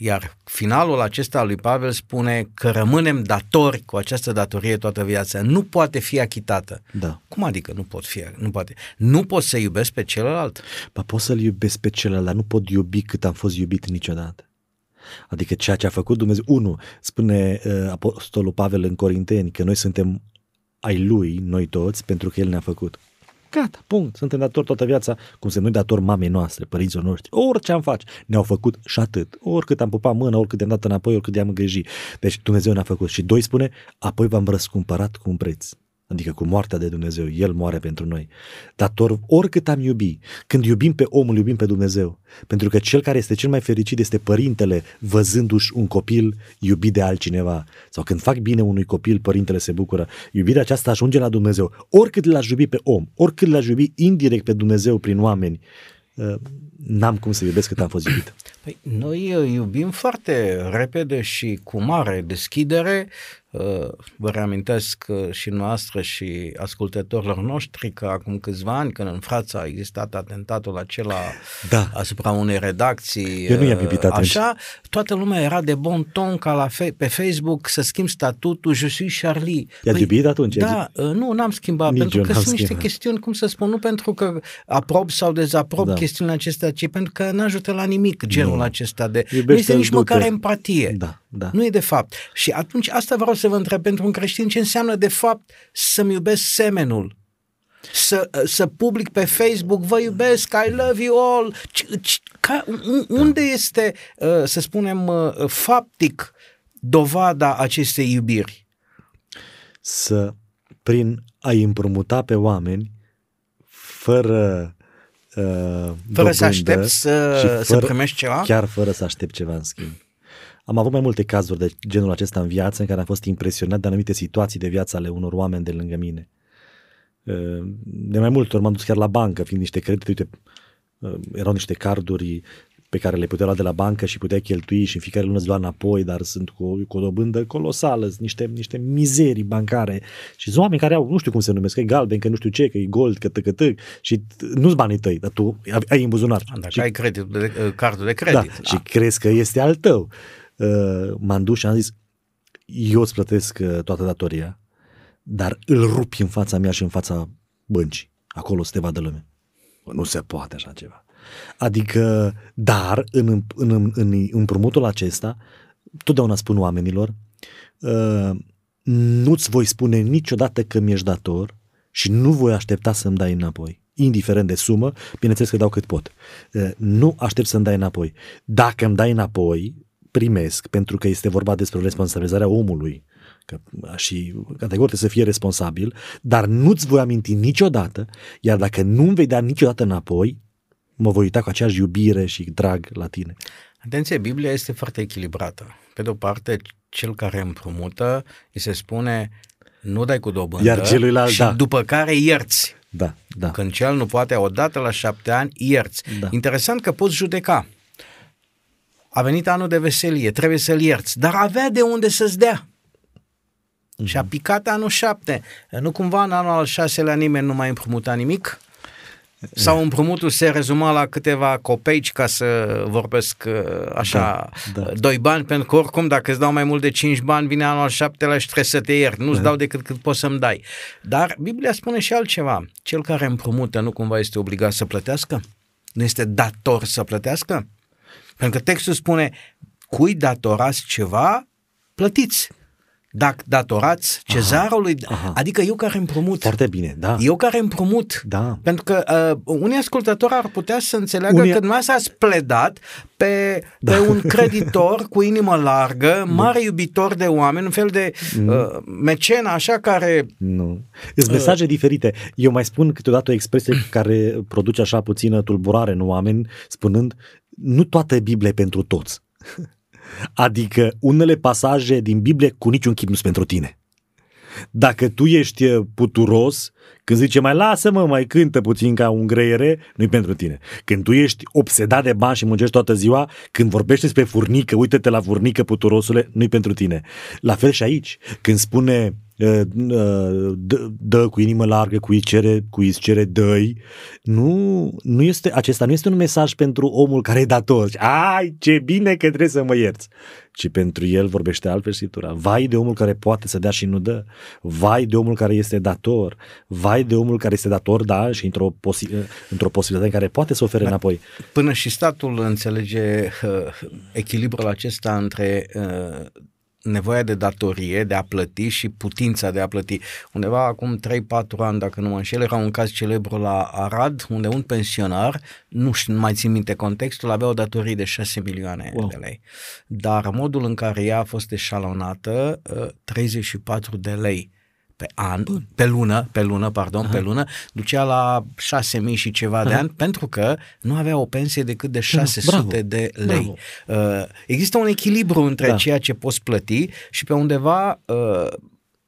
B: Iar finalul acesta al lui Pavel spune că rămânem datori cu această datorie toată viața. Nu poate fi achitată.
C: Da.
B: Cum adică nu pot fi? Nu poate. Nu pot să iubesc pe celălalt.
C: Ba pot să-l iubesc pe celălalt, dar nu pot iubi cât am fost iubit niciodată. Adică ceea ce a făcut Dumnezeu. Unu, spune uh, Apostolul Pavel în Corinteni că noi suntem ai lui, noi toți, pentru că el ne-a făcut. Gata, punct. Suntem datori toată viața, cum să nu dator mamei noastre, părinților noștri. Orice am face, ne-au făcut și atât. Oricât am pupat mâna, oricât am dat înapoi, oricât i-am îngrijit. Deci Dumnezeu ne-a făcut. Și doi spune, apoi v-am răscumpărat cu un preț adică cu moartea de Dumnezeu, El moare pentru noi. Dator oricât am iubi, când iubim pe omul, iubim pe Dumnezeu. Pentru că cel care este cel mai fericit este părintele văzându-și un copil iubit de altcineva. Sau când fac bine unui copil, părintele se bucură. Iubirea aceasta ajunge la Dumnezeu. Oricât l-aș iubi pe om, oricât l-aș iubi indirect pe Dumnezeu prin oameni, uh, n-am cum să iubesc cât am fost iubit.
B: Păi, noi uh, iubim foarte repede și cu mare deschidere Uh, vă reamintesc și noastră și ascultătorilor noștri că acum câțiva ani, când în Franța a existat atentatul acela da. asupra unei redacții,
C: Eu nu i-am iubit
B: uh, așa, toată lumea era de bon ton ca la fe- pe Facebook să schimb statutul Je suis Charlie.
C: I-a păi, iubit atunci?
B: Da, uh, nu, n-am schimbat, Nici pentru că sunt schimbat. niște chestiuni, cum să spun, nu pentru că aprob sau dezaprob da. chestiunile acestea, ci pentru că nu ajută la nimic genul nu. acesta de... Iubește nu este nici măcar empatie.
C: Da, da.
B: Nu e de fapt. Și atunci asta vreau să vă întreb pentru un creștin ce înseamnă de fapt să-mi iubesc semenul. Să, să public pe Facebook, vă iubesc, I love you all. Ca, unde este, uh, să spunem, uh, faptic dovada acestei iubiri?
C: Să, prin a împrumuta pe oameni, fără uh, fără
B: dobândă, să aștepți să, fără, să primești ceva?
C: Chiar fără să aștept ceva în schimb. Am avut mai multe cazuri de genul acesta în viață în care am fost impresionat de anumite situații de viață ale unor oameni de lângă mine. De mai multe ori m-am dus chiar la bancă, fiind niște credite, uite, erau niște carduri pe care le puteai lua de la bancă și puteai cheltui și în fiecare lună îți lua înapoi, dar sunt cu, cu o dobândă colosală, niște, niște mizerii bancare și sunt oameni care au, nu știu cum se numesc, că e galben, că nu știu ce, că e gold, că că și nu-ți banii tăi, dar tu ai în buzunar.
B: Dacă
C: și,
B: ai credit, de, cardul de credit. Da,
C: da. și crezi că este al tău. Uh, m-am dus și am zis, eu îți plătesc uh, toată datoria, dar îl rupi în fața mea și în fața băncii. Acolo să te vadă lume. Nu se poate așa ceva. Adică, dar în, în, în, în împrumutul acesta, totdeauna spun oamenilor, uh, nu-ți voi spune niciodată că mi-ești dator și nu voi aștepta să-mi dai înapoi indiferent de sumă, bineînțeles că dau cât pot. Nu aștept să-mi dai înapoi. Dacă îmi dai înapoi, primesc, pentru că este vorba despre responsabilizarea omului că, și categoric să fie responsabil, dar nu-ți voi aminti niciodată, iar dacă nu-mi vei da niciodată înapoi, mă voi uita cu aceeași iubire și drag la tine.
B: Atenție, Biblia este foarte echilibrată. Pe de o parte, cel care împrumută, îi se spune nu dai cu dobândă
C: Iar celuilalt,
B: și
C: da.
B: după care ierți.
C: Da, da.
B: Când cel nu poate odată la șapte ani, ierți. Da. Interesant că poți judeca a venit anul de veselie, trebuie să-l ierți, dar avea de unde să-ți dea. Mm-hmm. Și a picat anul șapte. Nu cumva în anul al șaselea nimeni nu mai împrumuta nimic? Sau împrumutul se rezuma la câteva copeici ca să vorbesc uh, așa, da, da. doi bani, pentru că oricum dacă îți dau mai mult de cinci bani, vine anul al șaptelea și trebuie să te iert, nu-ți da. dau decât cât poți să-mi dai. Dar Biblia spune și altceva, cel care împrumută nu cumva este obligat să plătească? nu este dator să plătească? Pentru că textul spune, cui datorați ceva, plătiți dacă datorați cezarului, aha, aha. adică eu care împrumut.
C: Foarte bine, da.
B: Eu care împrumut.
C: Da.
B: Pentru că uh, unii ascultători ar putea să înțeleagă unii... că dumneavoastră ați pledat pe, da. pe un creditor cu inimă largă, mare iubitor de oameni, un fel de uh, mecen așa care...
C: Nu. Sunt mesaje uh, diferite. Eu mai spun câteodată o expresie care produce așa puțină tulburare în oameni, spunând nu toată Biblia e pentru toți. Adică unele pasaje din Biblie cu niciun chip nu sunt pentru tine. Dacă tu ești uh, puturos, când zice mai lasă-mă, mai cântă puțin ca un greiere, nu-i pentru tine. Când tu ești obsedat de bani și muncești toată ziua, când vorbești despre furnică, uite-te la furnică, puturosule, nu-i pentru tine. La fel și aici, când spune dă, dă cu inimă largă, cu îi cere, cu îi cere dăi. Nu, nu este, acesta nu este un mesaj pentru omul care e dator. Ai, ce bine că trebuie să mă ierți. Ci pentru el vorbește altfel Scriptura. Vai de omul care poate să dea și nu dă. Vai de omul care este dator. Vai de omul care este dator, da, și într-o, posi- într-o posibilitate în care poate să ofere da. înapoi.
B: Până și statul înțelege uh, echilibrul acesta între uh, nevoia de datorie, de a plăti și putința de a plăti. Undeva acum 3-4 ani, dacă nu mă înșel, era un caz celebru la Arad, unde un pensionar, nu știu, nu mai țin minte contextul, avea o datorie de 6 milioane wow. de lei. Dar modul în care ea a fost eșalonată, 34 uh, de lei pe an, pe lună, pe lună, pardon, Aha. pe lună, ducea la 6.000 și ceva Aha. de ani pentru că nu avea o pensie decât de 600 Bravo. de lei. Bravo. Uh, există un echilibru între da. ceea ce poți plăti și pe undeva uh,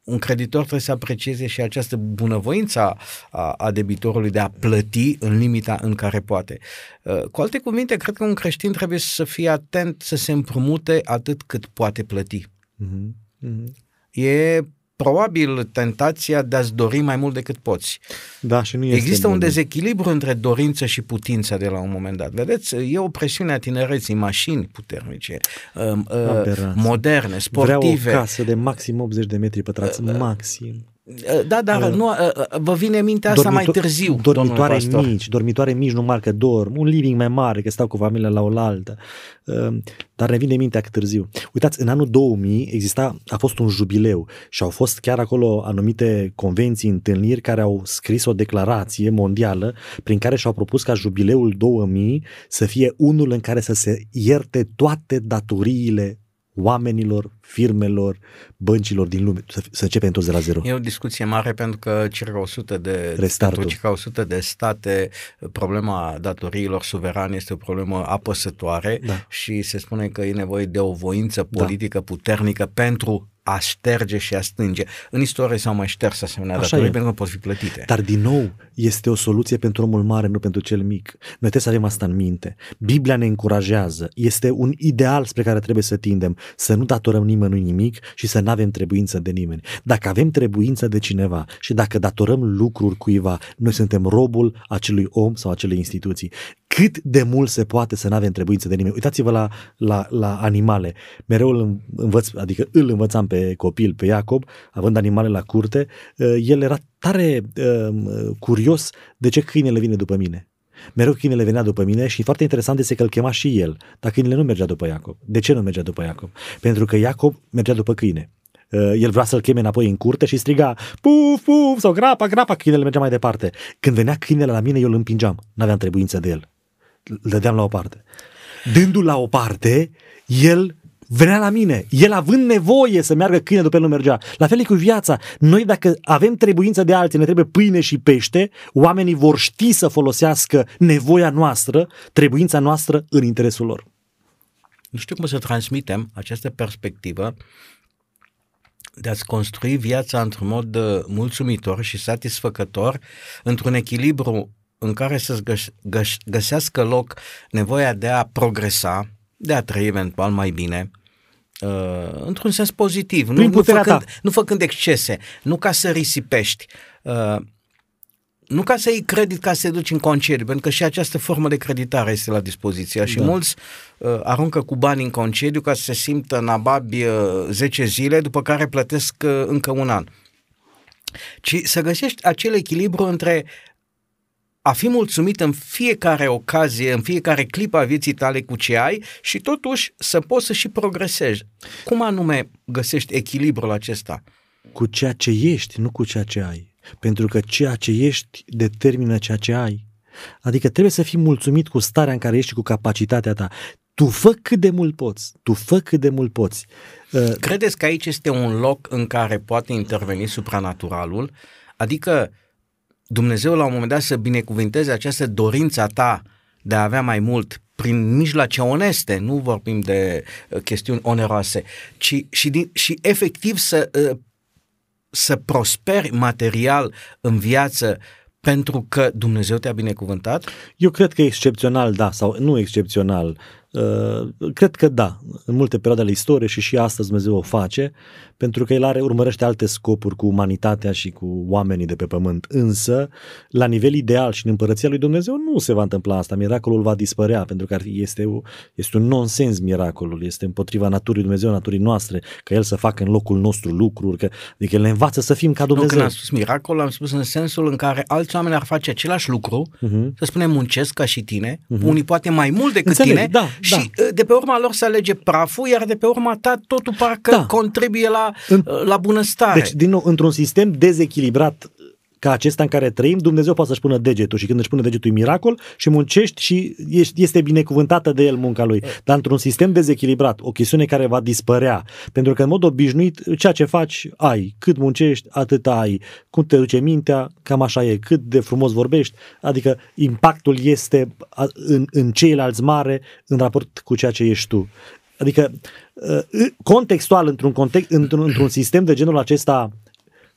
B: un creditor trebuie să aprecieze și această bunăvoință a, a debitorului de a plăti în limita în care poate. Uh, cu alte cuvinte, cred că un creștin trebuie să fie atent să se împrumute atât cât poate plăti. Mm-hmm. Mm-hmm. E probabil tentația de a-ți dori mai mult decât poți.
C: Da, și nu este
B: Există bun. un dezechilibru între dorință și putință de la un moment dat. Vedeți, e o presiune a tinereții, mașini puternice, uh, uh, moderne, sportive.
C: Vreau o casă de maxim 80 de metri pătrați, uh, maxim.
B: Uh, da, dar uh, nu, uh, uh, vă vine mintea asta mai târziu.
C: Dormitoare mici, dormitoare mici nu marcă dorm, un living mai mare, că stau cu familia la oaltă. Uh, dar ne vine mintea că târziu. Uitați, în anul 2000 exista, a fost un jubileu și au fost chiar acolo anumite convenții, întâlniri care au scris o declarație mondială prin care și-au propus ca jubileul 2000 să fie unul în care să se ierte toate datoriile oamenilor, firmelor, băncilor din lume, să, să începem toți de la zero.
B: E o discuție mare pentru că circa 100 de, pentru circa 100 de state problema datoriilor suverane este o problemă apăsătoare da. și se spune că e nevoie de o voință da. politică da. puternică pentru a șterge și a stânge. În istorie s-au mai șters asemenea Așa datorii e. pentru că pot fi plătite.
C: Dar din nou este o soluție pentru omul mare, nu pentru cel mic. Noi trebuie să avem asta în minte. Biblia ne încurajează. Este un ideal spre care trebuie să tindem. Să nu datorăm nimănui nimic și să nu avem trebuință de nimeni. Dacă avem trebuință de cineva și dacă datorăm lucruri cuiva, noi suntem robul acelui om sau acelei instituții cât de mult se poate să nu avem trebuință de nimeni. Uitați-vă la, la, la animale. Mereu îl învăț, adică îl învățam pe copil, pe Iacob, având animale la curte, uh, el era tare uh, curios de ce câinele vine după mine. Mereu câinele venea după mine și foarte interesant este că îl chema și el, dar câinele nu mergea după Iacob. De ce nu mergea după Iacob? Pentru că Iacob mergea după câine. Uh, el vrea să-l cheme înapoi în curte și striga puf, puf, sau grapa, grapa, câinele mergea mai departe. Când venea câinele la mine, eu îl împingeam. N-aveam trebuință de el îl dădeam la o parte. Dându-l la o parte, el venea la mine. El având nevoie să meargă câine după el nu mergea. La fel e cu viața. Noi dacă avem trebuință de alții, ne trebuie pâine și pește, oamenii vor ști să folosească nevoia noastră, trebuința noastră în interesul lor.
B: Nu știu cum să transmitem această perspectivă de a-ți construi viața într-un mod uh, mulțumitor și satisfăcător, într-un echilibru în care să-ți găs- găs- găsească loc nevoia de a progresa, de a trăi eventual mai bine, uh, într-un sens pozitiv, nu, nu, făcând, nu făcând excese, nu ca să risipești, uh, nu ca să iei credit ca să te duci în concediu, pentru că și această formă de creditare este la dispoziție și da. mulți uh, aruncă cu bani în concediu ca să se simtă nababi uh, 10 zile, după care plătesc uh, încă un an. Ci să găsești acel echilibru între a fi mulțumit în fiecare ocazie, în fiecare clipă a vieții tale cu ce ai și totuși să poți să și progresezi. Cum anume găsești echilibrul acesta?
C: Cu ceea ce ești, nu cu ceea ce ai. Pentru că ceea ce ești determină ceea ce ai. Adică trebuie să fii mulțumit cu starea în care ești și cu capacitatea ta. Tu fă cât de mult poți. Tu fă cât de mult poți.
B: Uh, Credeți că aici este un loc în care poate interveni supranaturalul? Adică Dumnezeu la un moment dat să binecuvinteze această dorință ta de a avea mai mult prin mijloace oneste, nu vorbim de uh, chestiuni oneroase, ci și, din, și efectiv să, uh, să prosperi material în viață pentru că Dumnezeu te-a binecuvântat?
C: Eu cred că excepțional, da, sau nu excepțional. Uh, cred că da, în multe perioade ale istoriei și și astăzi Dumnezeu o face, pentru că El are, urmărește alte scopuri cu umanitatea și cu oamenii de pe pământ. Însă, la nivel ideal și în împărăția lui Dumnezeu nu se va întâmpla asta. Miracolul va dispărea, pentru că este, este un nonsens miracolul, este împotriva naturii Dumnezeu, naturii noastre, că El să facă în locul nostru lucruri, că, adică El ne învață să fim ca Dumnezeu. Nu,
B: când am spus miracol, am spus în sensul în care alți oameni ar face același lucru, uh-huh. să spunem muncesc ca și tine, uh-huh. unii poate mai mult decât Înțeleg, tine,
C: da,
B: și da. de pe urma lor să alege praful, iar de pe urma ta totul parcă da. contribuie la, în, la bunăstare.
C: Deci, din nou, într-un sistem dezechilibrat ca acesta în care trăim, Dumnezeu poate să-și pună degetul și când își pune degetul e miracol și muncești și este binecuvântată de el munca lui. Dar într-un sistem dezechilibrat, o chestiune care va dispărea, pentru că în mod obișnuit ceea ce faci ai, cât muncești, atât ai, cum te duce mintea, cam așa e, cât de frumos vorbești, adică impactul este în, în ceilalți mare în raport cu ceea ce ești tu. Adică uh, contextual, într-un, context, într-un, într-un sistem de genul acesta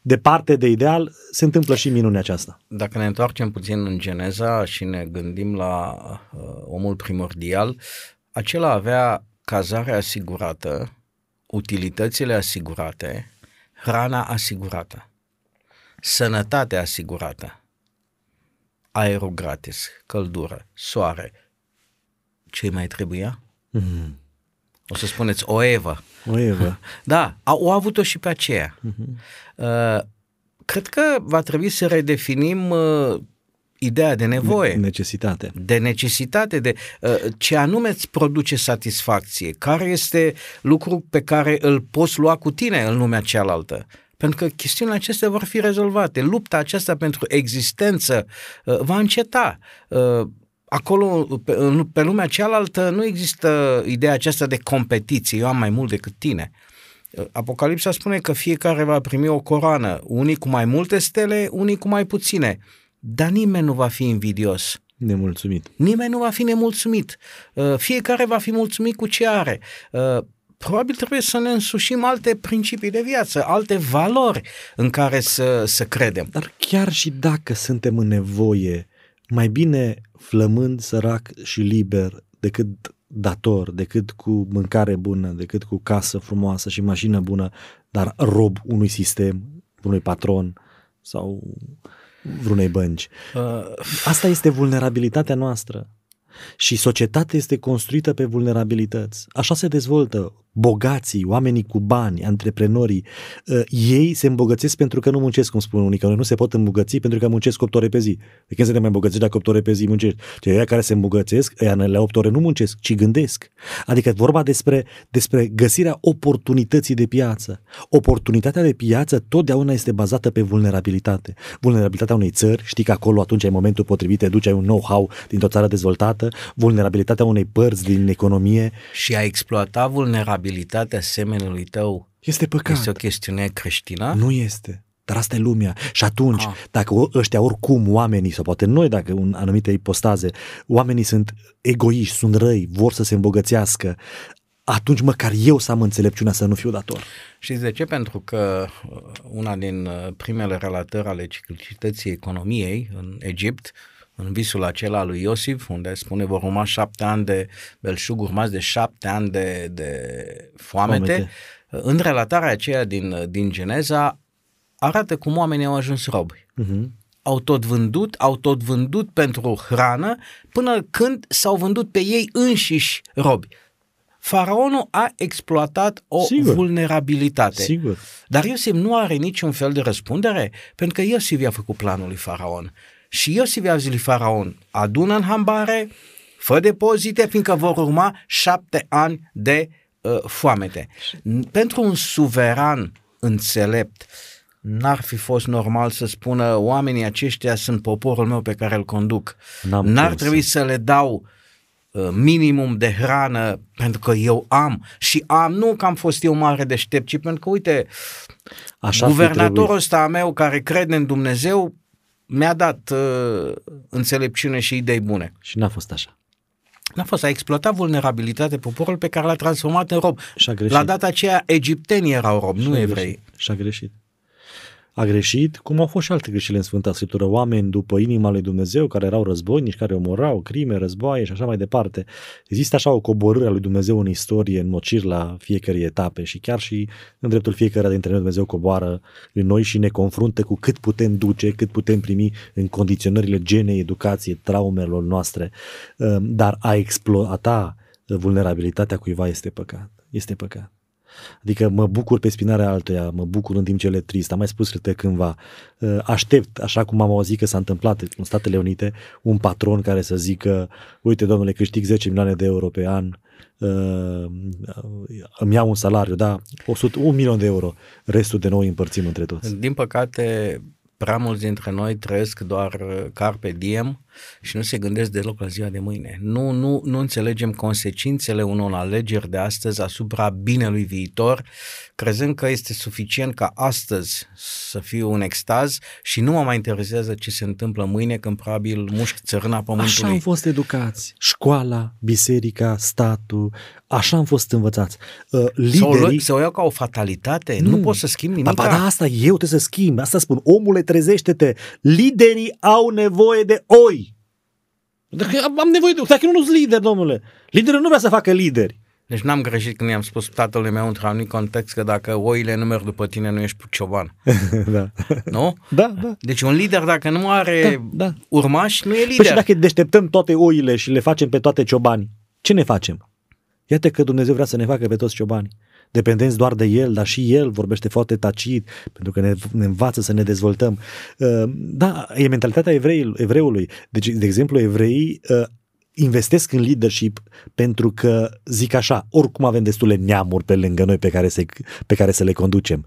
C: departe de ideal, se întâmplă și minunea aceasta.
B: Dacă ne întoarcem puțin în Geneza și ne gândim la uh, omul primordial, acela avea cazarea asigurată, utilitățile asigurate, hrana asigurată, sănătatea asigurată, aerul gratis, căldură, soare. Ce mai trebuia? Mm-hmm. O să spuneți o Evă.
C: O Evă.
B: Da, au avut-o și pe aceea. Uh-huh. Uh, cred că va trebui să redefinim uh, ideea de nevoie.
C: Necesitate.
B: De necesitate, de uh, ce anume îți produce satisfacție, care este lucru pe care îl poți lua cu tine în lumea cealaltă. Pentru că chestiunile acestea vor fi rezolvate. Lupta aceasta pentru existență uh, va înceta. Uh, acolo, pe, pe lumea cealaltă, nu există ideea aceasta de competiție, eu am mai mult decât tine. Apocalipsa spune că fiecare va primi o coroană, unii cu mai multe stele, unii cu mai puține, dar nimeni nu va fi invidios.
C: Nemulțumit.
B: Nimeni nu va fi nemulțumit. Uh, fiecare va fi mulțumit cu ce are. Uh, probabil trebuie să ne însușim alte principii de viață, alte valori în care să, să credem.
C: Dar chiar și dacă suntem în nevoie, mai bine flămând, sărac și liber decât dator, decât cu mâncare bună, decât cu casă frumoasă și mașină bună, dar rob unui sistem, unui patron sau vreunei bănci. Uh. Asta este vulnerabilitatea noastră. Și societatea este construită pe vulnerabilități. Așa se dezvoltă bogații, oamenii cu bani, antreprenorii, uh, ei se îmbogățesc pentru că nu muncesc, cum spun unii, că nu se pot îmbogăți pentru că muncesc 8 ore pe zi. De când se te mai îmbogățești dacă 8 ore pe zi muncești? Cei care se îmbogățesc, ăia la 8 ore nu muncesc, ci gândesc. Adică vorba despre, despre găsirea oportunității de piață. Oportunitatea de piață totdeauna este bazată pe vulnerabilitate. Vulnerabilitatea unei țări, știi că acolo atunci ai momentul potrivit, te duci, ai un know-how dintr-o țară dezvoltată, vulnerabilitatea unei părți din economie.
B: Și a exploata vulnerabilitatea vulnerabilitatea semenului tău
C: este păcat.
B: Este o chestiune creștină?
C: Nu este. Dar asta e lumea. Și atunci, ah. dacă ăștia oricum oamenii, sau poate noi dacă în anumite ipostaze, oamenii sunt egoiști, sunt răi, vor să se îmbogățească, atunci măcar eu să am înțelepciunea să nu fiu dator.
B: Și de ce? Pentru că uh, una din uh, primele relatări ale ciclicității economiei în Egipt în visul acela lui Iosif, unde spune vor urma șapte ani de belșug, urmați de șapte ani de, de foamete. foamete. În relatarea aceea din, din Geneza arată cum oamenii au ajuns robi. Uh-huh. Au tot vândut, au tot vândut pentru hrană până când s-au vândut pe ei înșiși robi. Faraonul a exploatat o Sigur. vulnerabilitate.
C: Sigur.
B: Dar Iosif nu are niciun fel de răspundere, pentru că Iosif i-a făcut planul lui Faraon Și Iosif i-a zis lui Faraon, adună în hambare, fă depozite, fiindcă vor urma șapte ani de uh, foamete. Pentru un suveran înțelept, n-ar fi fost normal să spună oamenii aceștia sunt poporul meu pe care îl conduc.
C: N-am
B: N-ar
C: cum
B: trebui să le dau uh, minimum de hrană pentru că eu am și am, nu că am fost eu mare deștept, ci pentru că, uite,
C: Așa ar fi
B: guvernatorul
C: trebuit.
B: ăsta a meu care crede în Dumnezeu mi-a dat uh, înțelepciune și idei bune.
C: Și n-a fost așa.
B: N-a fost, a exploatat vulnerabilitatea poporului pe care l-a transformat în rob.
C: Și-a greșit.
B: La data aceea egiptenii erau rob, nu
C: Și-a
B: evrei.
C: greșit. Și-a greșit. A greșit, cum au fost și alte greșeli în Sfânta Scriptură, oameni după inima lui Dumnezeu care erau războinici, care omorau, crime, războaie și așa mai departe. Există așa o coborâre a lui Dumnezeu în istorie, în mocir la fiecare etape și chiar și în dreptul fiecare dintre noi Dumnezeu coboară în noi și ne confruntă cu cât putem duce, cât putem primi în condiționările genei, educației, traumelor noastre. Dar a exploata vulnerabilitatea cuiva este păcat. Este păcat. Adică mă bucur pe spinarea altuia, mă bucur în timp ce le trist. Am mai spus cred că cândva. Aștept, așa cum am auzit că s-a întâmplat în Statele Unite, un patron care să zică, uite domnule, câștig 10 milioane de euro pe an, îmi iau un salariu, da, 100, un milion de euro, restul de noi împărțim între toți.
B: Din păcate, prea mulți dintre noi trăiesc doar carpe diem și nu se gândesc deloc la ziua de mâine. Nu, nu, nu înțelegem consecințele unor alegeri de astăzi asupra binelui viitor, crezând că este suficient ca astăzi să fiu un extaz și nu mă mai interesează ce se întâmplă mâine când probabil mușc țărâna pământului.
C: Așa am fost educați. Școala, biserica, statul, așa am fost învățați. Uh, liderii...
B: Să o iau ca o fatalitate? Nu, nu poți să schimbi nimic.
C: Ba, da, asta eu trebuie să schimb. Asta spun. Omule, trezește-te. Liderii au nevoie de oi. Dacă am nevoie de... Dacă nu sunt lider, domnule. Liderul nu vrea să facă lideri.
B: Deci n-am greșit când i-am spus tatălui meu într-un anumit context că dacă oile nu merg după tine, nu ești cioban.
C: da.
B: Nu?
C: Da, da.
B: Deci un lider, dacă nu are
C: da, da.
B: urmași, nu e lider.
C: Păi și dacă deșteptăm toate oile și le facem pe toate ciobani, ce ne facem? Iată că Dumnezeu vrea să ne facă pe toți ciobani. Dependenți doar de El, dar și El vorbește foarte tacit, pentru că ne, ne învață să ne dezvoltăm. Da, e mentalitatea evrei, evreului. Deci, de exemplu, evreii investesc în leadership pentru că, zic așa, oricum avem destule neamuri pe lângă noi pe care, se, pe care să le conducem.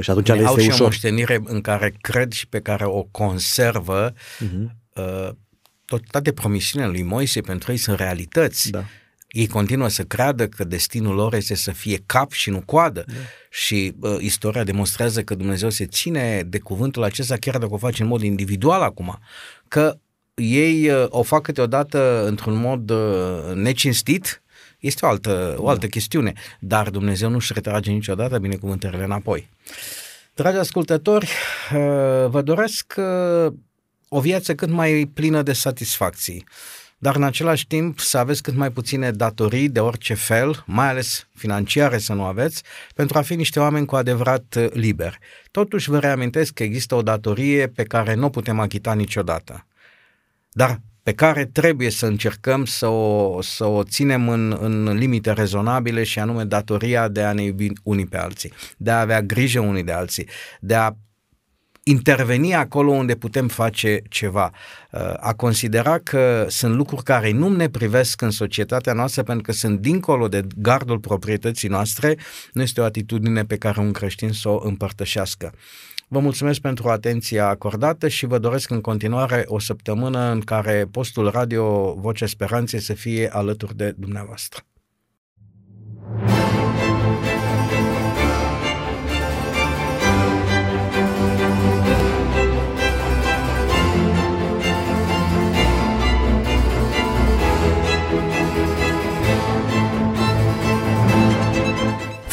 C: Și atunci le este
B: au
C: ușor.
B: și o moștenire în care cred și pe care o conservă. Uh-huh. Uh, tot, toate promisiunile lui Moise pentru ei sunt realități.
C: Da.
B: Ei continuă să creadă că destinul lor este să fie cap și nu coadă. Da. Și uh, istoria demonstrează că Dumnezeu se ține de cuvântul acesta chiar dacă o face în mod individual acum. Că ei uh, o fac câteodată într-un mod uh, necinstit, este o altă, o altă da. chestiune, dar Dumnezeu nu își retrage niciodată binecuvântările înapoi. Dragi ascultători, uh, vă doresc uh, o viață cât mai plină de satisfacții, dar în același timp să aveți cât mai puține datorii de orice fel, mai ales financiare să nu aveți, pentru a fi niște oameni cu adevărat uh, liberi. Totuși vă reamintesc că există o datorie pe care nu o putem achita niciodată dar pe care trebuie să încercăm să o, să o ținem în, în limite rezonabile și anume datoria de a ne iubi unii pe alții, de a avea grijă unii de alții, de a interveni acolo unde putem face ceva, a considera că sunt lucruri care nu ne privesc în societatea noastră pentru că sunt dincolo de gardul proprietății noastre, nu este o atitudine pe care un creștin să o împărtășească. Vă mulțumesc pentru atenția acordată și vă doresc în continuare o săptămână în care postul Radio Vocea Speranței să fie alături de dumneavoastră.